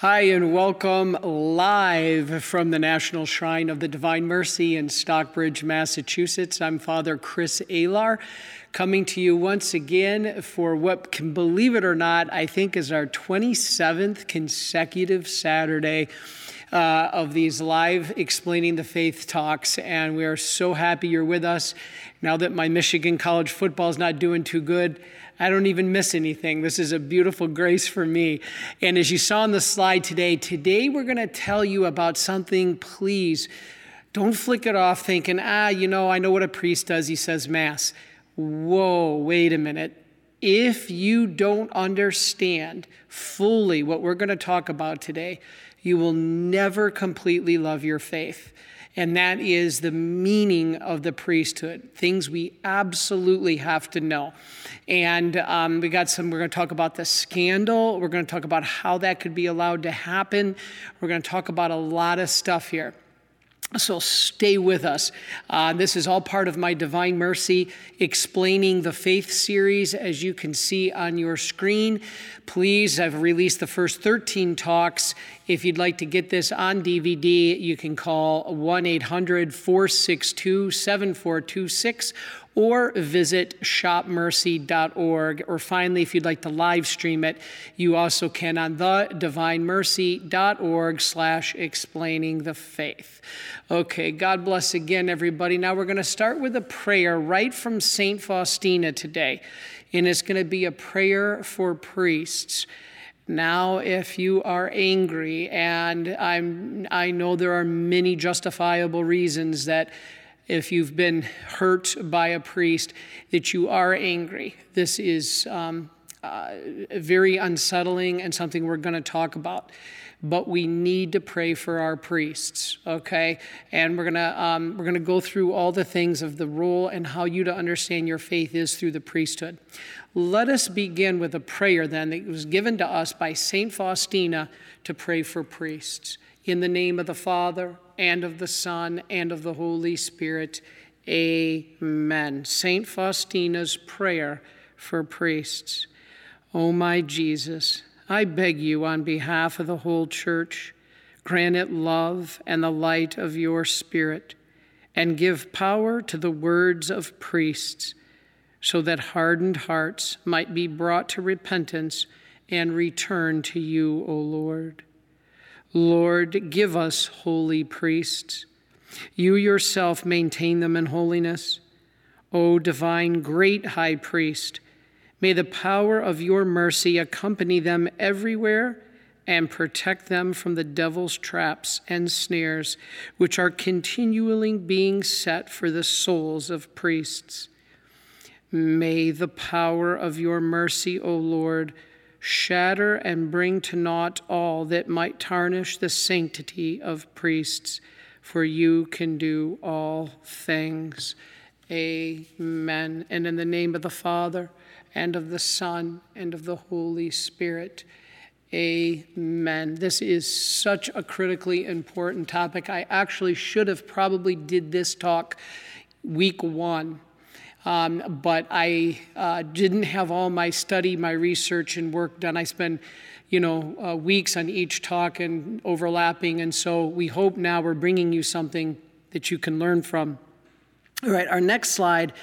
Hi, and welcome live from the National Shrine of the Divine Mercy in Stockbridge, Massachusetts. I'm Father Chris Alar, coming to you once again for what can, believe it or not, I think is our 27th consecutive Saturday. Uh, of these live explaining the faith talks, and we are so happy you're with us. Now that my Michigan college football is not doing too good, I don't even miss anything. This is a beautiful grace for me. And as you saw on the slide today, today we're going to tell you about something, please. Don't flick it off thinking, ah, you know, I know what a priest does. He says Mass. Whoa, wait a minute. If you don't understand fully what we're going to talk about today, you will never completely love your faith and that is the meaning of the priesthood, things we absolutely have to know. And um, we got some, we're going to talk about the scandal. We're going to talk about how that could be allowed to happen. We're going to talk about a lot of stuff here. So stay with us. Uh, this is all part of my Divine Mercy Explaining the Faith series, as you can see on your screen. Please, I've released the first 13 talks. If you'd like to get this on DVD, you can call 1 800 462 7426 or visit shopmercy.org. Or finally, if you'd like to live stream it, you also can on thedivinemercy.org slash explaining the faith. Okay, God bless again, everybody. Now we're going to start with a prayer right from St. Faustina today, and it's going to be a prayer for priests. Now, if you are angry, and I'm, I know there are many justifiable reasons that if you've been hurt by a priest, that you are angry. This is um, uh, very unsettling and something we're going to talk about. But we need to pray for our priests, okay? And we're gonna um, we're gonna go through all the things of the role and how you to understand your faith is through the priesthood. Let us begin with a prayer then that was given to us by Saint Faustina to pray for priests. In the name of the Father and of the Son, and of the Holy Spirit. Amen. St. Faustina's prayer for priests. O oh, my Jesus, I beg you on behalf of the whole church, grant it love and the light of your Spirit, and give power to the words of priests, so that hardened hearts might be brought to repentance and return to you, O Lord. Lord, give us holy priests. You yourself maintain them in holiness. O divine great high priest, may the power of your mercy accompany them everywhere and protect them from the devil's traps and snares which are continually being set for the souls of priests. May the power of your mercy, O Lord, shatter and bring to naught all that might tarnish the sanctity of priests, for you can do all things. Amen. And in the name of the Father, and of the Son, and of the Holy Spirit. Amen. This is such a critically important topic. I actually should have probably did this talk week one um, but I uh, didn't have all my study, my research, and work done. I spent, you know, uh, weeks on each talk and overlapping. And so we hope now we're bringing you something that you can learn from. All right, our next slide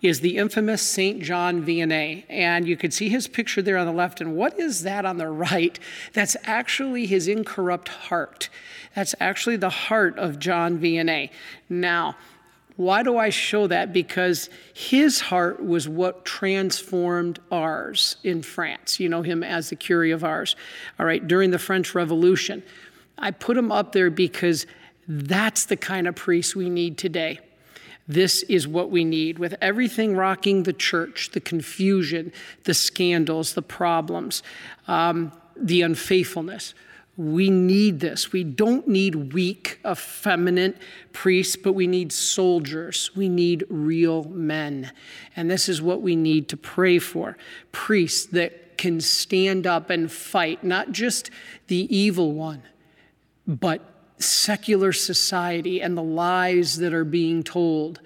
is the infamous St. John Vianney. And you can see his picture there on the left. And what is that on the right? That's actually his incorrupt heart. That's actually the heart of John Vianney. Now, why do I show that? Because his heart was what transformed Ars in France. You know him as the Curé of Ars, all right, during the French Revolution. I put him up there because that's the kind of priest we need today. This is what we need. With everything rocking the church, the confusion, the scandals, the problems, um, the unfaithfulness. We need this. We don't need weak, effeminate priests, but we need soldiers. We need real men. And this is what we need to pray for priests that can stand up and fight, not just the evil one, but secular society and the lies that are being told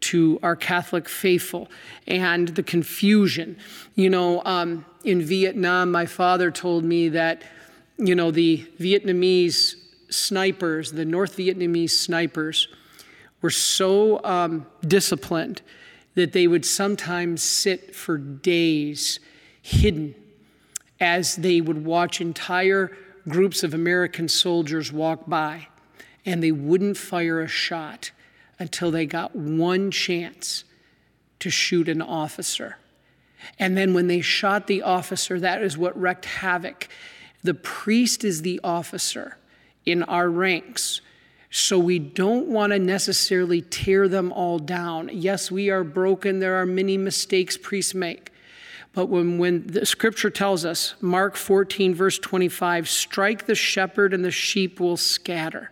to our Catholic faithful and the confusion. You know, um, in Vietnam, my father told me that you know, the Vietnamese snipers, the North Vietnamese snipers, were so um, disciplined that they would sometimes sit for days hidden as they would watch entire groups of American soldiers walk by, and they wouldn't fire a shot until they got one chance to shoot an officer. And then when they shot the officer, that is what wreaked havoc. The priest is the officer in our ranks. So we don't want to necessarily tear them all down. Yes, we are broken. There are many mistakes priests make. But when, when the scripture tells us, Mark 14, verse 25, strike the shepherd and the sheep will scatter.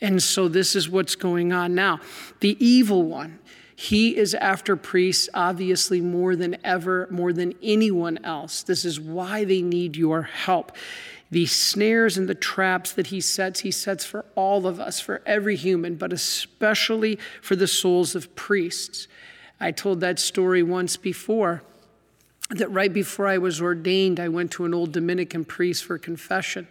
And so this is what's going on now. The evil one, he is after priests, obviously, more than ever, more than anyone else. This is why they need your help. The snares and the traps that he sets, he sets for all of us, for every human, but especially for the souls of priests. I told that story once before that right before I was ordained, I went to an old Dominican priest for confession.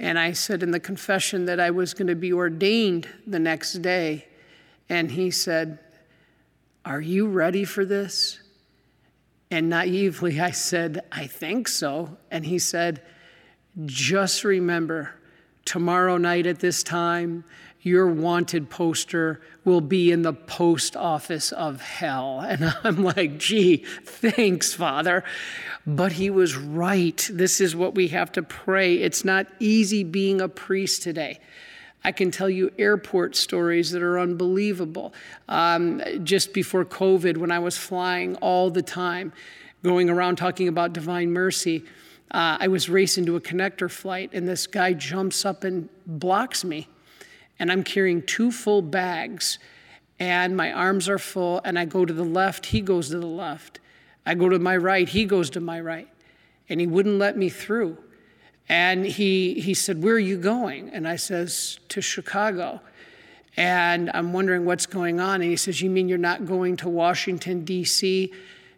And I said in the confession that I was going to be ordained the next day. And he said, Are you ready for this? And naively, I said, I think so. And he said, Just remember, tomorrow night at this time, your wanted poster will be in the post office of hell. And I'm like, gee, thanks, Father. But he was right. This is what we have to pray. It's not easy being a priest today. I can tell you airport stories that are unbelievable. Um, just before COVID, when I was flying all the time, going around talking about divine mercy, uh, I was racing to a connector flight, and this guy jumps up and blocks me and I'm carrying two full bags, and my arms are full, and I go to the left, he goes to the left. I go to my right, he goes to my right. And he wouldn't let me through. And he, he said, Where are you going? And I says, To Chicago. And I'm wondering what's going on. And he says, You mean you're not going to Washington, D.C.?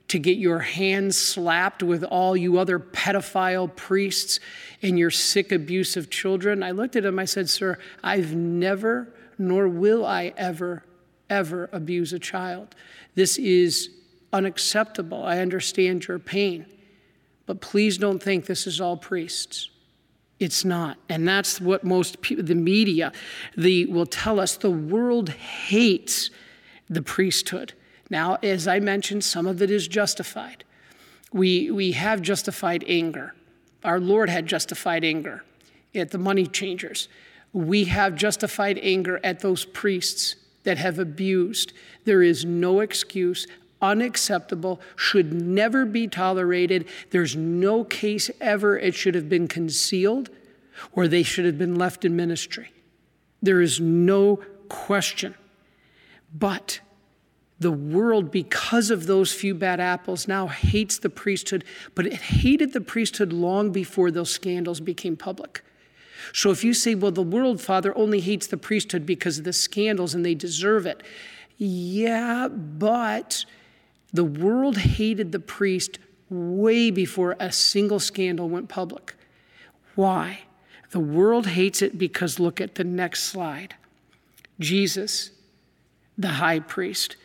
to get your hands slapped with all you other pedophile priests and your sick abuse of children? I looked at him, I said, Sir, I've never, nor will I ever, ever abuse a child. This is unacceptable. I understand your pain. But please don't think this is all priests. It's not. And that's what most people, the media, the, will tell us. The world hates the priesthood. Now, as I mentioned, some of it is justified. We, we have justified anger. Our Lord had justified anger at the money changers. We have justified anger at those priests that have abused. There is no excuse, unacceptable, should never be tolerated. There's no case ever it should have been concealed or they should have been left in ministry. There is no question. But the world, because of those few bad apples, now hates the priesthood, but it hated the priesthood long before those scandals became public. So if you say, well, the world, Father, only hates the priesthood because of the scandals and they deserve it, yeah, but the world hated the priest way before a single scandal went public. Why? The world hates it because look at the next slide. Jesus, the high priest,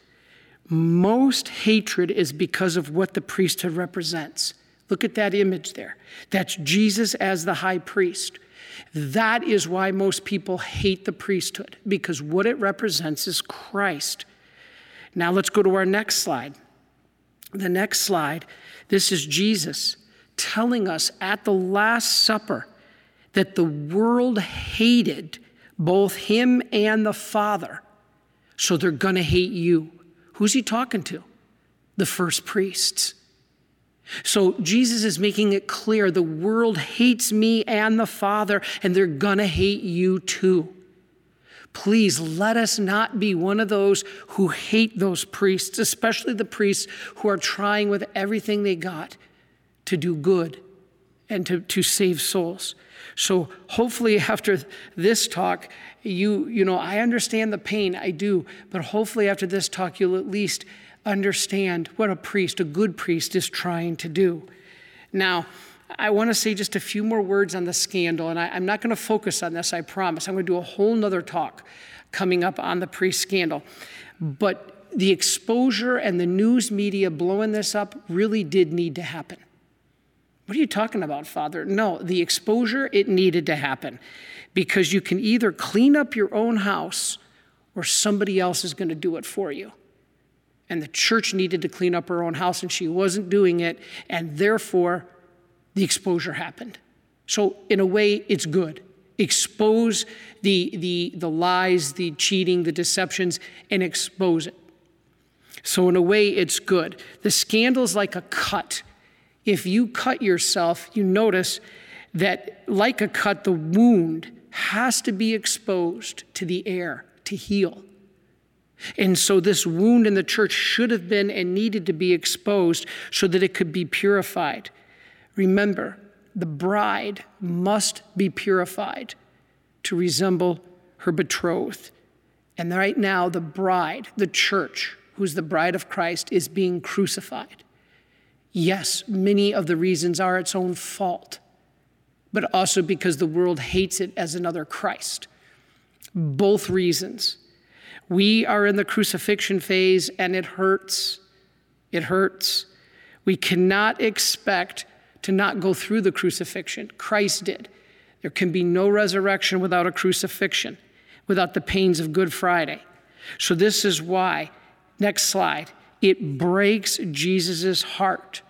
most hatred is because of what the priesthood represents. Look at that image there. That's Jesus as the high priest. That is why most people hate the priesthood, because what it represents is Christ. Now let's go to our next slide. The next slide, this is Jesus telling us at the Last Supper that the world hated both him and the Father, so they're going to hate you. Who's he talking to? The first priests. So Jesus is making it clear the world hates me and the Father, and they're going to hate you too. Please let us not be one of those who hate those priests, especially the priests who are trying with everything they got to do good and to, to save souls. So hopefully after this talk, you, you know, I understand the pain, I do, but hopefully after this talk, you'll at least understand what a priest, a good priest, is trying to do. Now, I want to say just a few more words on the scandal, and I, am not going to focus on this, I promise. I'm going to do a whole nother talk coming up on the priest scandal. But the exposure and the news media blowing this up really did need to happen. What are you talking about, Father? No, the exposure, it needed to happen because you can either clean up your own house or somebody else is going to do it for you. And the church needed to clean up her own house and she wasn't doing it, and therefore the exposure happened. So, in a way, it's good. Expose the, the, the lies, the cheating, the deceptions, and expose it. So, in a way, it's good. The scandal's like a cut. If you cut yourself, you notice that, like a cut, the wound has to be exposed to the air to heal. And so, this wound in the church should have been and needed to be exposed so that it could be purified. Remember, the bride must be purified to resemble her betrothed. And right now, the bride, the church, who's the bride of Christ, is being crucified. Yes, many of the reasons are its own fault, but also because the world hates it as another Christ. Both reasons. We are in the crucifixion phase and it hurts. It hurts. We cannot expect to not go through the crucifixion. Christ did. There can be no resurrection without a crucifixion, without the pains of Good Friday. So, this is why Next slide. It breaks Jesus' heart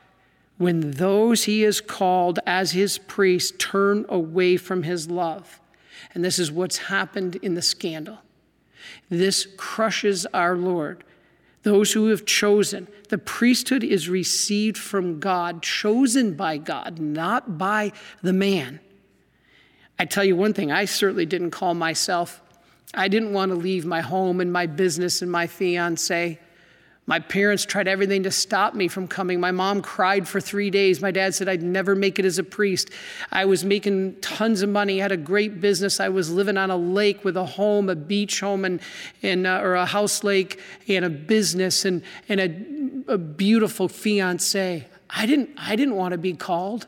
when those he has called as his priests turn away from his love. And this is what's happened in the scandal. This crushes our Lord. Those who have chosen, the priesthood is received from God, chosen by God, not by the man. I tell you one thing, I certainly didn't call myself I didn't want to leave my home and my business and my fiance. My parents tried everything to stop me from coming. My mom cried for three days. My dad said I'd never make it as a priest. I was making tons of money, had a great business. I was living on a lake with a home, a beach home, and, and uh, or a house lake, and a business, and, and a, a beautiful fiance. I didn't, I didn't want to be called.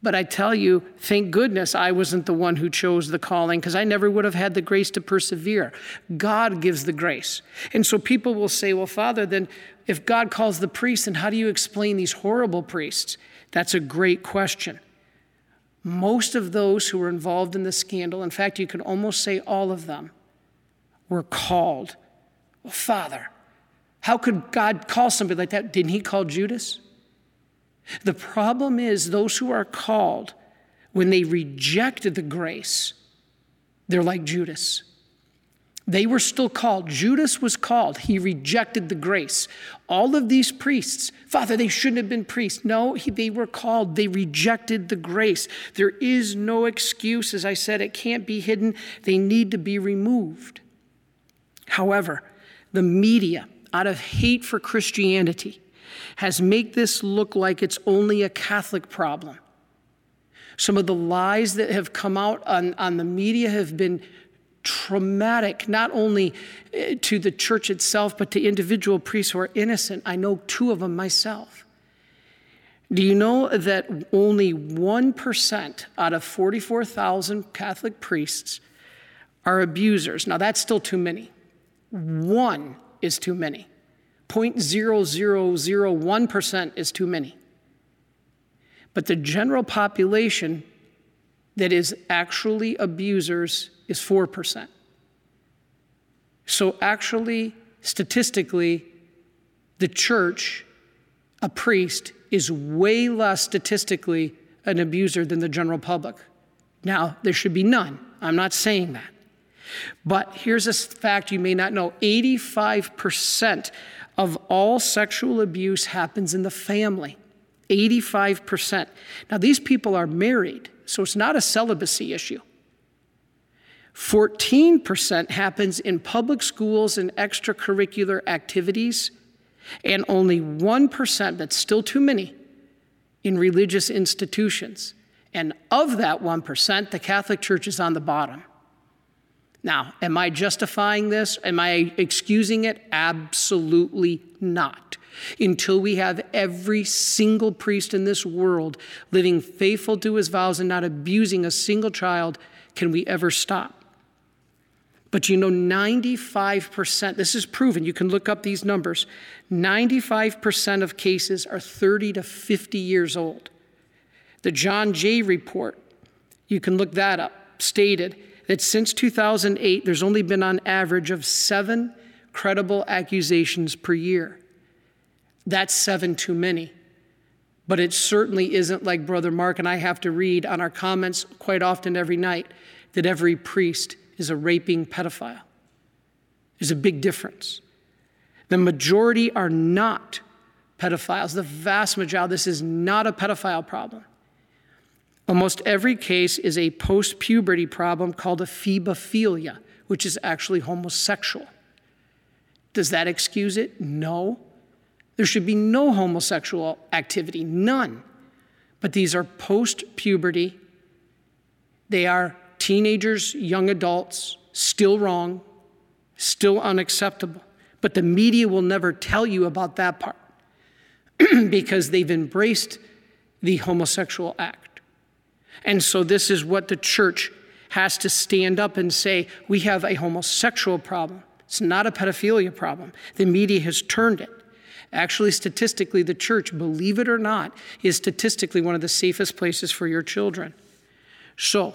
But I tell you, thank goodness I wasn't the one who chose the calling because I never would have had the grace to persevere. God gives the grace. And so people will say, well, Father, then if God calls the priest, then how do you explain these horrible priests? That's a great question. Most of those who were involved in the scandal, in fact, you could almost say all of them, were called. Well, Father, how could God call somebody like that? Didn't he call Judas? The problem is, those who are called, when they rejected the grace, they're like Judas. They were still called. Judas was called. He rejected the grace. All of these priests, Father, they shouldn't have been priests. No, he, they were called. They rejected the grace. There is no excuse. As I said, it can't be hidden. They need to be removed. However, the media, out of hate for Christianity, has made this look like it's only a Catholic problem. Some of the lies that have come out on, on the media have been traumatic, not only eh, to the church itself, but to individual priests who are innocent. I know two of them myself. Do you know that only 1% out of 44,000 Catholic priests are abusers? Now, that's still too many. One is too many. 0.0001% is too many. But the general population that is actually abusers is 4%. So, actually, statistically, the church, a priest, is way less statistically an abuser than the general public. Now, there should be none. I'm not saying that. But here's a fact you may not know 85% of all sexual abuse happens in the family. 85%. Now, these people are married, so it's not a celibacy issue. 14% happens in public schools and extracurricular activities, and only 1%, that's still too many, in religious institutions. And of that 1%, the Catholic Church is on the bottom. Now, am I justifying this? Am I excusing it? Absolutely not. Until we have every single priest in this world living faithful to his vows and not abusing a single child, can we ever stop. But you know, 95%, this is proven, you can look up these numbers 95% of cases are 30 to 50 years old. The John Jay report, you can look that up, stated that since 2008, there's only been on average of seven credible accusations per year. That's seven too many. But it certainly isn't like Brother Mark and I have to read on our comments quite often every night that every priest is a raping pedophile. There's a big difference. The majority are not pedophiles. The vast majority, this is not a pedophile problem. Almost every case is a post puberty problem called ephebophilia, which is actually homosexual. Does that excuse it? No. There should be no homosexual activity, none. But these are post puberty, they are teenagers, young adults, still wrong, still unacceptable. But the media will never tell you about that part because they've embraced the homosexual act. And so, this is what the church has to stand up and say we have a homosexual problem. It's not a pedophilia problem. The media has turned it. Actually, statistically, the church, believe it or not, is statistically one of the safest places for your children. So,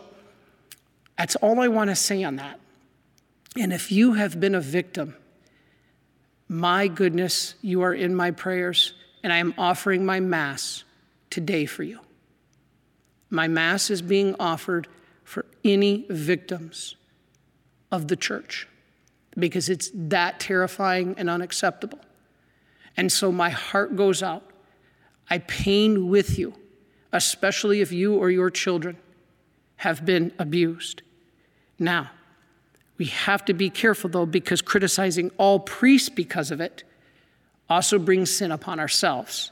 that's all I want to say on that. And if you have been a victim, my goodness, you are in my prayers, and I am offering my Mass today for you. My Mass is being offered for any victims of the church because it's that terrifying and unacceptable. And so my heart goes out. I pain with you, especially if you or your children have been abused. Now, we have to be careful though, because criticizing all priests because of it also brings sin upon ourselves.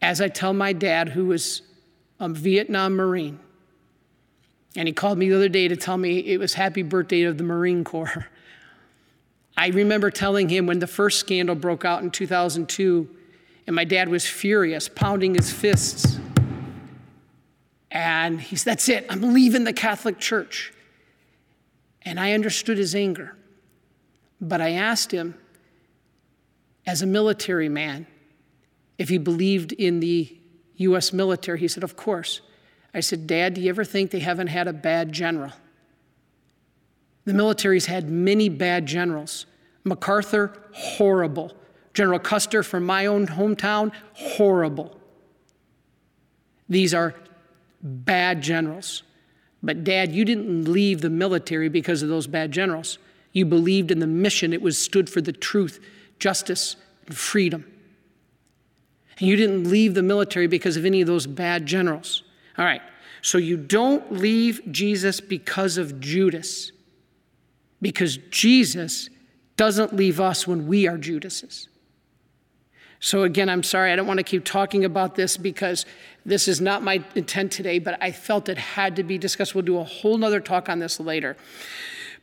As I tell my dad, who was a Vietnam Marine, and he called me the other day to tell me it was happy birthday of the Marine Corps. I remember telling him when the first scandal broke out in 2002, and my dad was furious, pounding his fists. And he said, That's it, I'm leaving the Catholic Church. And I understood his anger. But I asked him, as a military man, if he believed in the US military. He said, Of course. I said, Dad, do you ever think they haven't had a bad general? The military's had many bad generals. MacArthur, horrible. General Custer from my own hometown, horrible. These are bad generals. But, Dad, you didn't leave the military because of those bad generals. You believed in the mission, it was stood for the truth, justice, and freedom. And you didn't leave the military because of any of those bad generals. All right, so you don't leave Jesus because of Judas, because Jesus doesn't leave us when we are Judases. So, again, I'm sorry, I don't want to keep talking about this because this is not my intent today, but I felt it had to be discussed. We'll do a whole nother talk on this later.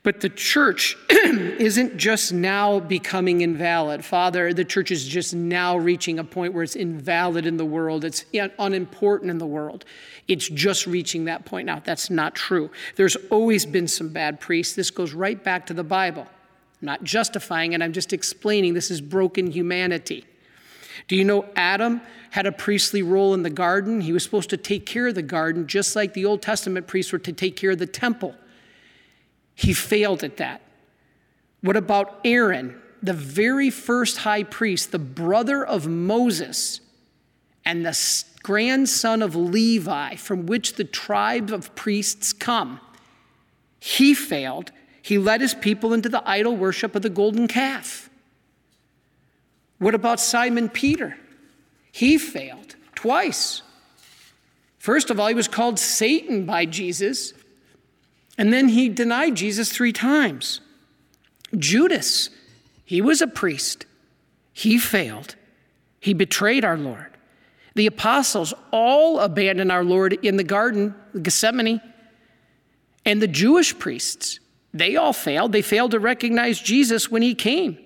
But the church isn't just now becoming invalid. Father, the church is just now reaching a point where it's invalid in the world, it's unimportant in the world. It's just reaching that point now. That's not true. There's always been some bad priests. This goes right back to the Bible. I'm not justifying it, I'm just explaining this is broken humanity. Do you know Adam had a priestly role in the garden? He was supposed to take care of the garden just like the Old Testament priests were to take care of the temple. He failed at that. What about Aaron, the very first high priest, the brother of Moses, and the grandson of Levi, from which the tribe of priests come? He failed. He led his people into the idol worship of the golden calf. What about Simon Peter? He failed twice. First of all, he was called Satan by Jesus, and then he denied Jesus three times. Judas, he was a priest. He failed. He betrayed our Lord. The apostles all abandoned our Lord in the garden, Gethsemane. And the Jewish priests, they all failed. They failed to recognize Jesus when he came.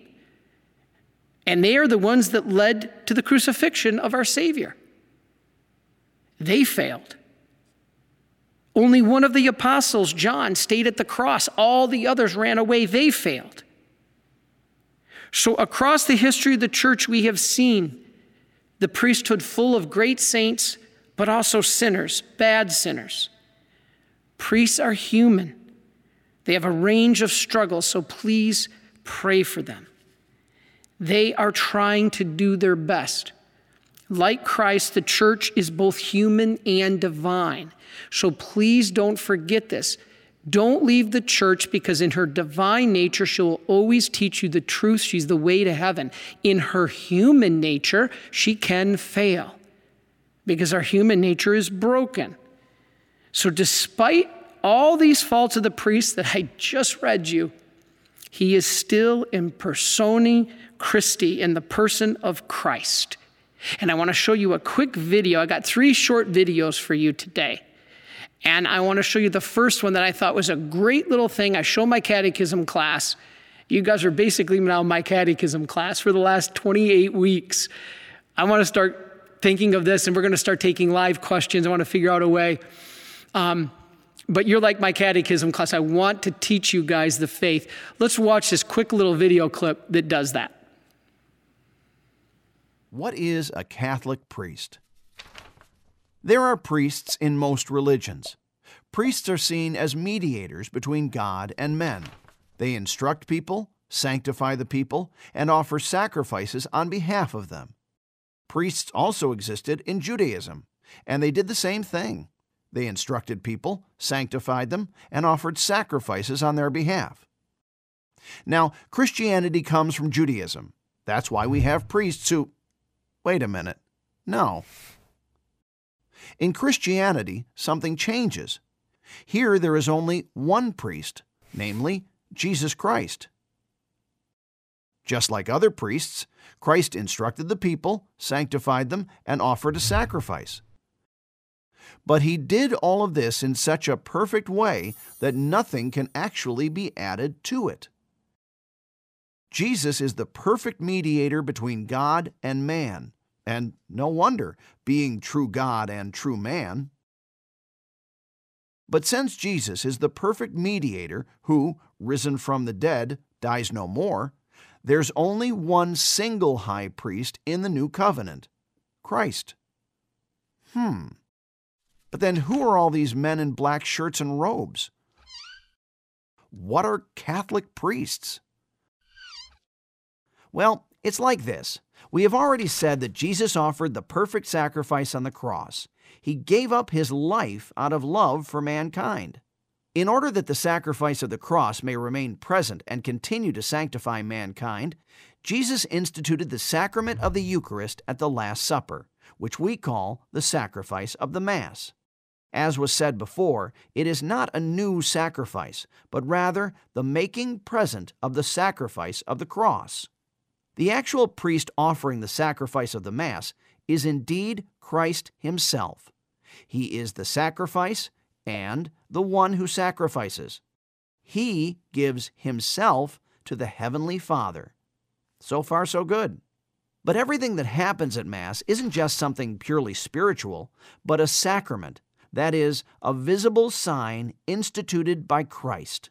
And they are the ones that led to the crucifixion of our Savior. They failed. Only one of the apostles, John, stayed at the cross. All the others ran away. They failed. So, across the history of the church, we have seen the priesthood full of great saints, but also sinners, bad sinners. Priests are human, they have a range of struggles, so please pray for them. They are trying to do their best. Like Christ, the church is both human and divine. So please don't forget this. Don't leave the church because, in her divine nature, she will always teach you the truth. She's the way to heaven. In her human nature, she can fail because our human nature is broken. So, despite all these faults of the priest that I just read you, he is still in persona Christi, in the person of Christ. And I want to show you a quick video. I got three short videos for you today. And I want to show you the first one that I thought was a great little thing. I show my catechism class. You guys are basically now my catechism class for the last 28 weeks. I want to start thinking of this, and we're going to start taking live questions. I want to figure out a way. Um, but you're like my catechism class. I want to teach you guys the faith. Let's watch this quick little video clip that does that. What is a Catholic priest? There are priests in most religions. Priests are seen as mediators between God and men. They instruct people, sanctify the people, and offer sacrifices on behalf of them. Priests also existed in Judaism, and they did the same thing. They instructed people, sanctified them, and offered sacrifices on their behalf. Now, Christianity comes from Judaism. That's why we have priests who Wait a minute. No. In Christianity, something changes. Here there is only one priest, namely Jesus Christ. Just like other priests, Christ instructed the people, sanctified them, and offered a sacrifice. But he did all of this in such a perfect way that nothing can actually be added to it. Jesus is the perfect mediator between God and man, and no wonder, being true God and true man. But since Jesus is the perfect mediator who, risen from the dead, dies no more, there's only one single high priest in the new covenant Christ. Hmm. But then who are all these men in black shirts and robes? What are Catholic priests? Well, it's like this. We have already said that Jesus offered the perfect sacrifice on the cross. He gave up his life out of love for mankind. In order that the sacrifice of the cross may remain present and continue to sanctify mankind, Jesus instituted the sacrament of the Eucharist at the Last Supper, which we call the sacrifice of the Mass. As was said before, it is not a new sacrifice, but rather the making present of the sacrifice of the cross. The actual priest offering the sacrifice of the Mass is indeed Christ Himself. He is the sacrifice and the one who sacrifices. He gives Himself to the Heavenly Father. So far, so good. But everything that happens at Mass isn't just something purely spiritual, but a sacrament, that is, a visible sign instituted by Christ.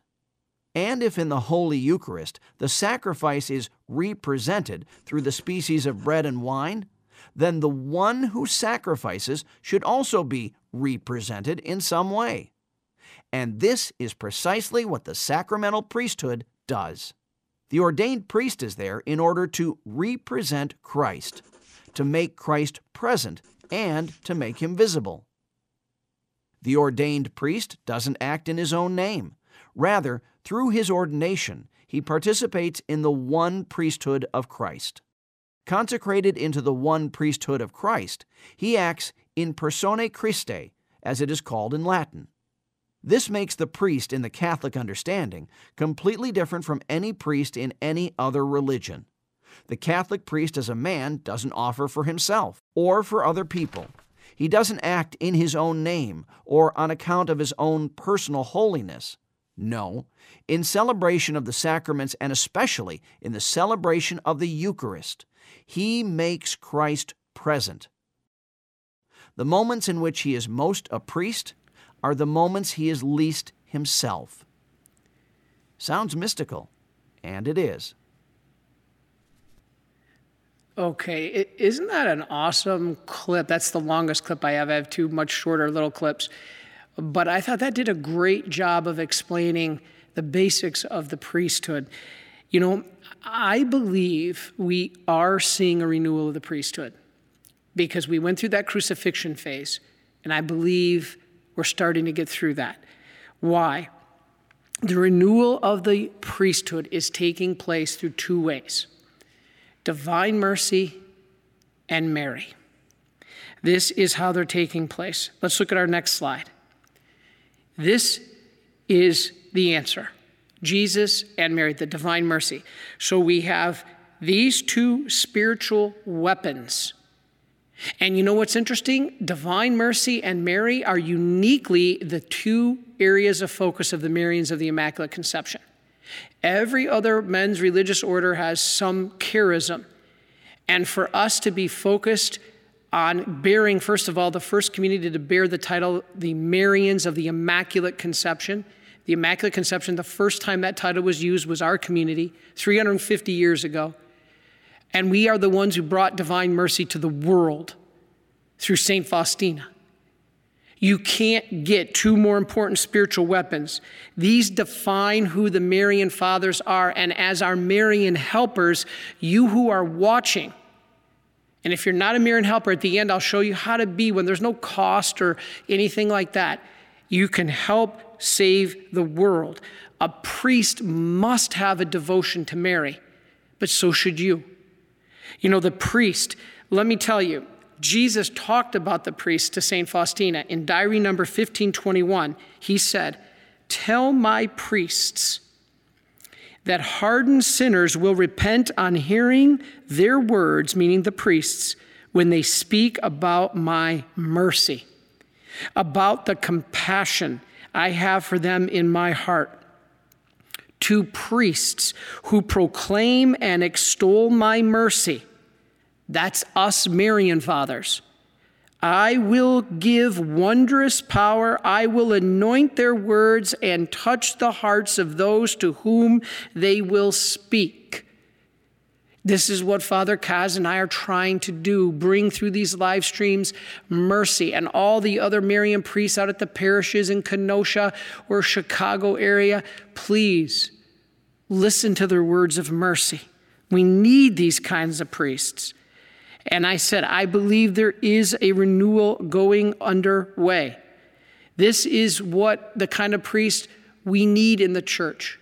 And if in the Holy Eucharist the sacrifice is represented through the species of bread and wine, then the one who sacrifices should also be represented in some way. And this is precisely what the sacramental priesthood does. The ordained priest is there in order to represent Christ, to make Christ present, and to make him visible. The ordained priest doesn't act in his own name. Rather, through his ordination, he participates in the one priesthood of Christ. Consecrated into the one priesthood of Christ, he acts in persona Christi, as it is called in Latin. This makes the priest in the Catholic understanding completely different from any priest in any other religion. The Catholic priest as a man doesn't offer for himself or for other people. He doesn't act in his own name or on account of his own personal holiness. No, in celebration of the sacraments and especially in the celebration of the Eucharist, he makes Christ present. The moments in which he is most a priest are the moments he is least himself. Sounds mystical, and it is. Okay, isn't that an awesome clip? That's the longest clip I have. I have two much shorter little clips. But I thought that did a great job of explaining the basics of the priesthood. You know, I believe we are seeing a renewal of the priesthood because we went through that crucifixion phase, and I believe we're starting to get through that. Why? The renewal of the priesthood is taking place through two ways divine mercy and Mary. This is how they're taking place. Let's look at our next slide. This is the answer Jesus and Mary, the divine mercy. So we have these two spiritual weapons. And you know what's interesting? Divine mercy and Mary are uniquely the two areas of focus of the Marians of the Immaculate Conception. Every other men's religious order has some charism. And for us to be focused on bearing, first of all, the first community to bear the title, the Marians of the Immaculate Conception. The Immaculate Conception, the first time that title was used was our community 350 years ago. And we are the ones who brought divine mercy to the world through St. Faustina. You can't get two more important spiritual weapons. These define who the Marian fathers are, and as our Marian helpers, you who are watching, and if you're not a Marian helper, at the end, I'll show you how to be when there's no cost or anything like that. You can help save the world. A priest must have a devotion to Mary, but so should you. You know, the priest, let me tell you, Jesus talked about the priest to St. Faustina. In diary number 1521, he said, Tell my priests that hardened sinners will repent on hearing their words, meaning the priests, when they speak about my mercy, about the compassion I have for them in my heart. To priests who proclaim and extol my mercy, that's us Marian fathers. I will give wondrous power. I will anoint their words and touch the hearts of those to whom they will speak. This is what Father Kaz and I are trying to do bring through these live streams mercy. And all the other Marian priests out at the parishes in Kenosha or Chicago area, please listen to their words of mercy. We need these kinds of priests. And I said, I believe there is a renewal going underway. This is what the kind of priest we need in the church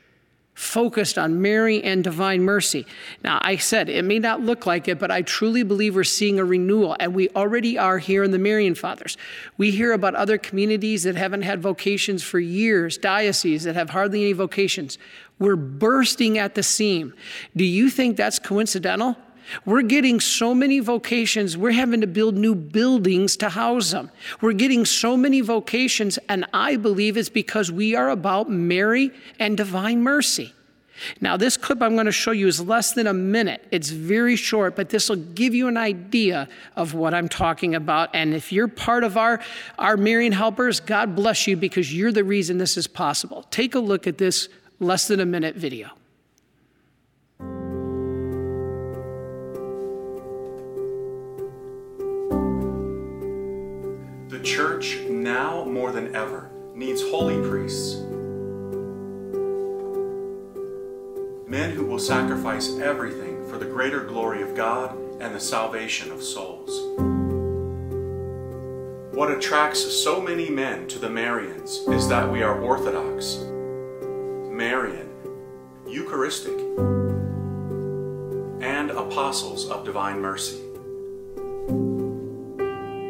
focused on Mary and divine mercy. Now, I said it may not look like it, but I truly believe we're seeing a renewal, and we already are here in the Marian Fathers. We hear about other communities that haven't had vocations for years, dioceses that have hardly any vocations. We're bursting at the seam. Do you think that's coincidental? We're getting so many vocations, we're having to build new buildings to house them. We're getting so many vocations, and I believe it's because we are about Mary and divine mercy. Now, this clip I'm going to show you is less than a minute. It's very short, but this will give you an idea of what I'm talking about. And if you're part of our, our Marian helpers, God bless you because you're the reason this is possible. Take a look at this less than a minute video. The church, now more than ever, needs holy priests. Men who will sacrifice everything for the greater glory of God and the salvation of souls. What attracts so many men to the Marians is that we are Orthodox, Marian, Eucharistic, and apostles of divine mercy.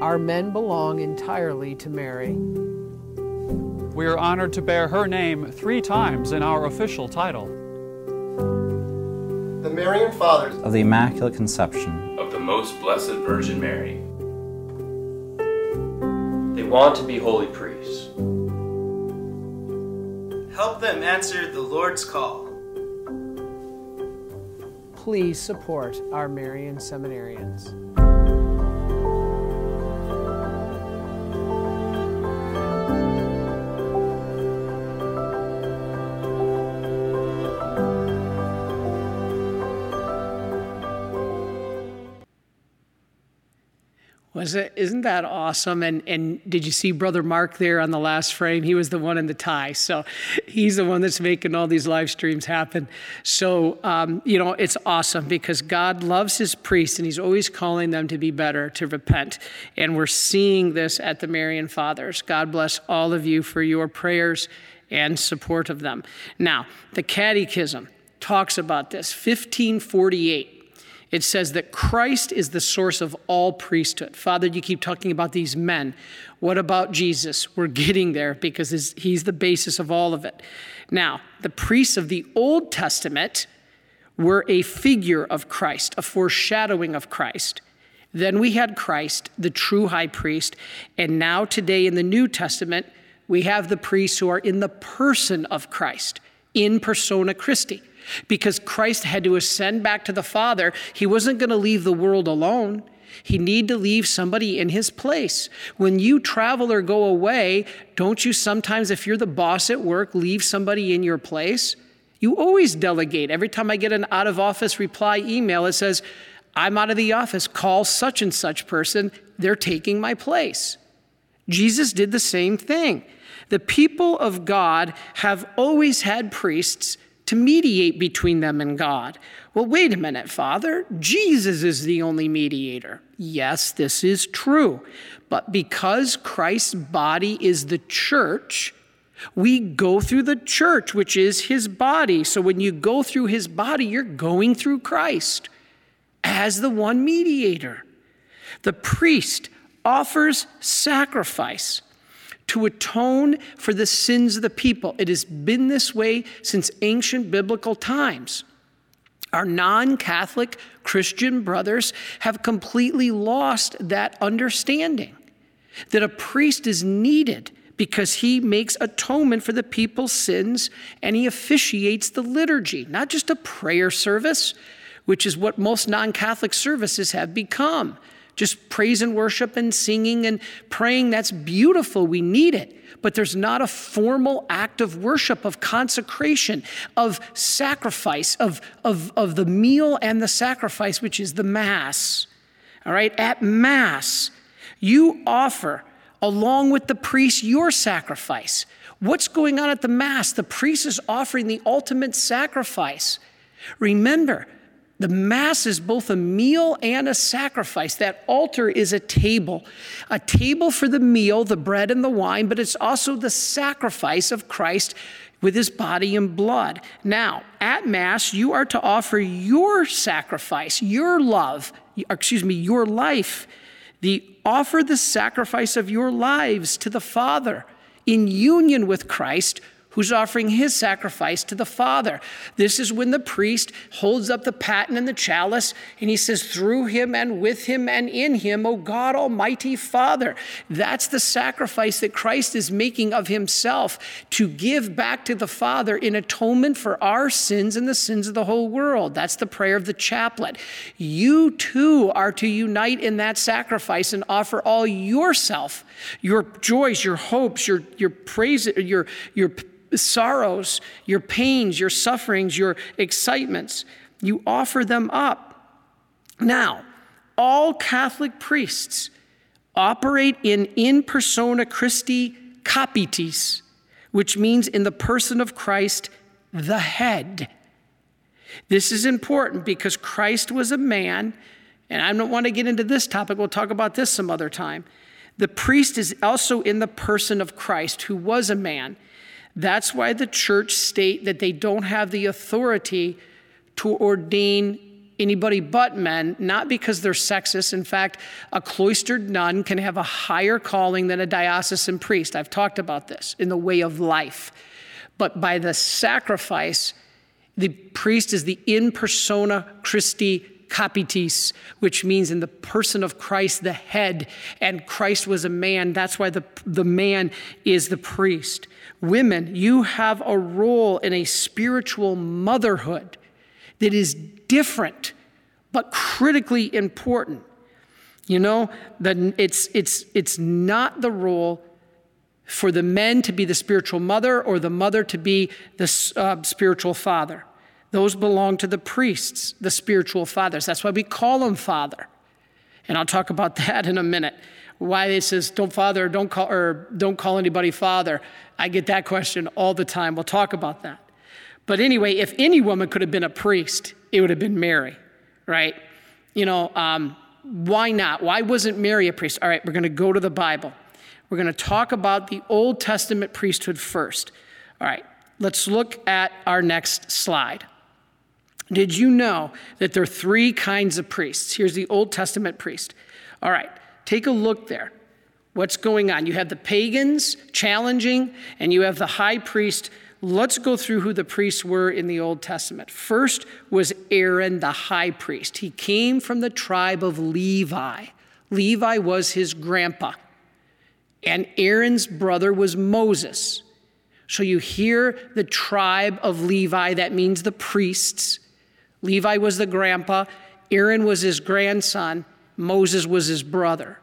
Our men belong entirely to Mary. We are honored to bear her name three times in our official title. The Marian Fathers of the Immaculate Conception of the Most Blessed Virgin Mary. They want to be holy priests. help them answer the Lord's call. Please support our Marian seminarians. Was it? Isn't that awesome? And and did you see Brother Mark there on the last frame? He was the one in the tie, so he's the one that's making all these live streams happen. So um, you know it's awesome because God loves His priests and He's always calling them to be better, to repent. And we're seeing this at the Marian Fathers. God bless all of you for your prayers and support of them. Now the Catechism talks about this, 1548 it says that Christ is the source of all priesthood. Father, you keep talking about these men. What about Jesus? We're getting there because he's the basis of all of it. Now, the priests of the Old Testament were a figure of Christ, a foreshadowing of Christ. Then we had Christ, the true high priest. And now, today in the New Testament, we have the priests who are in the person of Christ, in persona Christi because Christ had to ascend back to the Father. He wasn't going to leave the world alone. He need to leave somebody in his place. When you travel or go away, don't you sometimes, if you're the boss at work, leave somebody in your place? You always delegate. Every time I get an out of office reply email, it says, I'm out of the office. Call such and such person. They're taking my place. Jesus did the same thing. The people of God have always had priests to mediate between them and God. Well, wait a minute, Father. Jesus is the only mediator. Yes, this is true. But because Christ's body is the church, we go through the church, which is his body. So when you go through his body, you're going through Christ as the one mediator. The priest offers sacrifice to atone for the sins of the people. It has been this way since ancient biblical times. Our non Catholic Christian brothers have completely lost that understanding that a priest is needed because he makes atonement for the people's sins and he officiates the liturgy, not just a prayer service, which is what most non Catholic services have become just praise and worship and singing and praying, that's beautiful. We need it. But there's not a formal act of worship, of consecration, of sacrifice, of, of, of the meal and the sacrifice, which is the Mass. All right? At Mass, you offer, along with the priest, your sacrifice. What's going on at the Mass? The priest is offering the ultimate sacrifice. Remember, the Mass is both a meal and a sacrifice. That altar is a table, a table for the meal, the bread and the wine, but it's also the sacrifice of Christ with his body and blood. Now, at Mass, you are to offer your sacrifice, your love, excuse me, your life. The offer the sacrifice of your lives to the Father in union with Christ who's offering his sacrifice to the Father. This is when the priest holds up the paten and the chalice and he says, Through him and with him and in him, O God Almighty Father. That's the sacrifice that Christ is making of himself to give back to the Father in atonement for our sins and the sins of the whole world. That's the prayer of the chaplet. You too are to unite in that sacrifice and offer all yourself, your joys, your hopes, your, your praise, your, your sorrows, your pains, your sufferings, your excitements. You offer them up. Now, all Catholic priests operate in in persona Christi capitis, which means in the person of Christ, the head. This is important because Christ was a man, and I don't want to get into this topic, we'll talk about this some other time. The priest is also in the person of Christ, who was a man. That's why the church state that they don't have the authority to ordain anybody but men, not because they're sexist. In fact, a cloistered nun can have a higher calling than a diocesan priest. I've talked about this in the way of life. But by the sacrifice, the priest is the in persona Christi capitis, which means in the person of Christ, the head, and Christ was a man. That's why the, the man is the priest. Women, you have a role in a spiritual motherhood that is different, but critically important. You know, that it's, it's, it's not the role for the men to be the spiritual mother or the mother to be the uh, spiritual father. Those belong to the priests, the spiritual fathers. That's why we call them father. And I'll talk about that in a minute. Why it says don't father, don't call or don't call anybody father. I get that question all the time. We'll talk about that. But anyway, if any woman could have been a priest, it would have been Mary, right? You know, um, why not? Why wasn't Mary a priest? All right, we're going to go to the Bible. We're going to talk about the Old Testament priesthood first. All right, let's look at our next slide. Did you know that there are three kinds of priests? Here's the Old Testament priest. All right, take a look there. What's going on? You have the pagans challenging, and you have the high priest. Let's go through who the priests were in the Old Testament. First was Aaron, the high priest. He came from the tribe of Levi. Levi was his grandpa, and Aaron's brother was Moses. So you hear the tribe of Levi, that means the priests. Levi was the grandpa, Aaron was his grandson, Moses was his brother.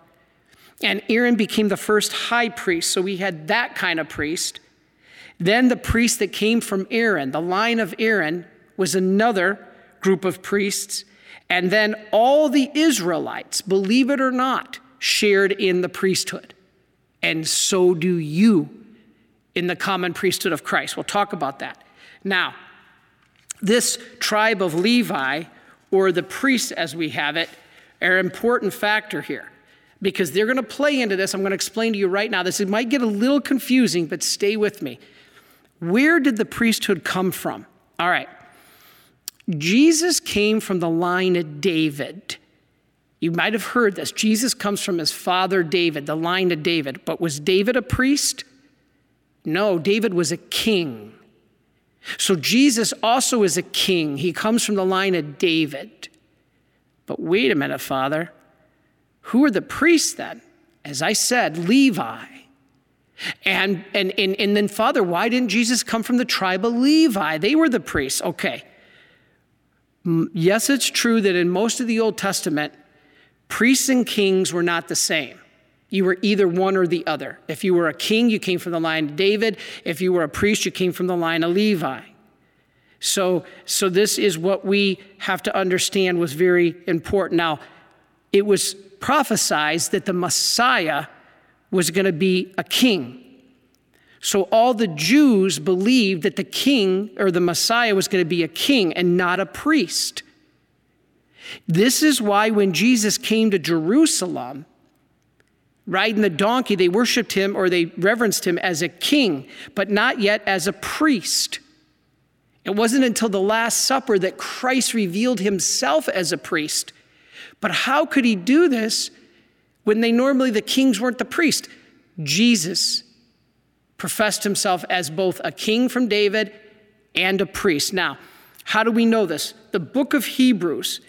And Aaron became the first high priest, so we had that kind of priest. Then the priest that came from Aaron, the line of Aaron, was another group of priests. And then all the Israelites, believe it or not, shared in the priesthood. And so do you in the common priesthood of Christ. We'll talk about that. Now, this tribe of Levi, or the priests as we have it, are an important factor here because they're going to play into this. I'm going to explain to you right now. This might get a little confusing, but stay with me. Where did the priesthood come from? All right. Jesus came from the line of David. You might have heard this. Jesus comes from his father David, the line of David. But was David a priest? No, David was a king. So Jesus also is a king. He comes from the line of David. But wait a minute, Father. Who are the priests then? As I said, Levi. And, and, and, and then, Father, why didn't Jesus come from the tribe of Levi? They were the priests. Okay. Yes, it's true that in most of the Old Testament, priests and kings were not the same. You were either one or the other. If you were a king, you came from the line of David. If you were a priest, you came from the line of Levi. So, so this is what we have to understand was very important. Now, it was prophesied that the Messiah was going to be a king. So all the Jews believed that the king or the Messiah was going to be a king and not a priest. This is why when Jesus came to Jerusalem, riding the donkey, they worshiped him or they reverenced him as a king, but not yet as a priest. It wasn't until the Last Supper that Christ revealed himself as a priest. But how could he do this when they normally, the kings weren't the priest? Jesus professed himself as both a king from David and a priest. Now, how do we know this? The book of Hebrews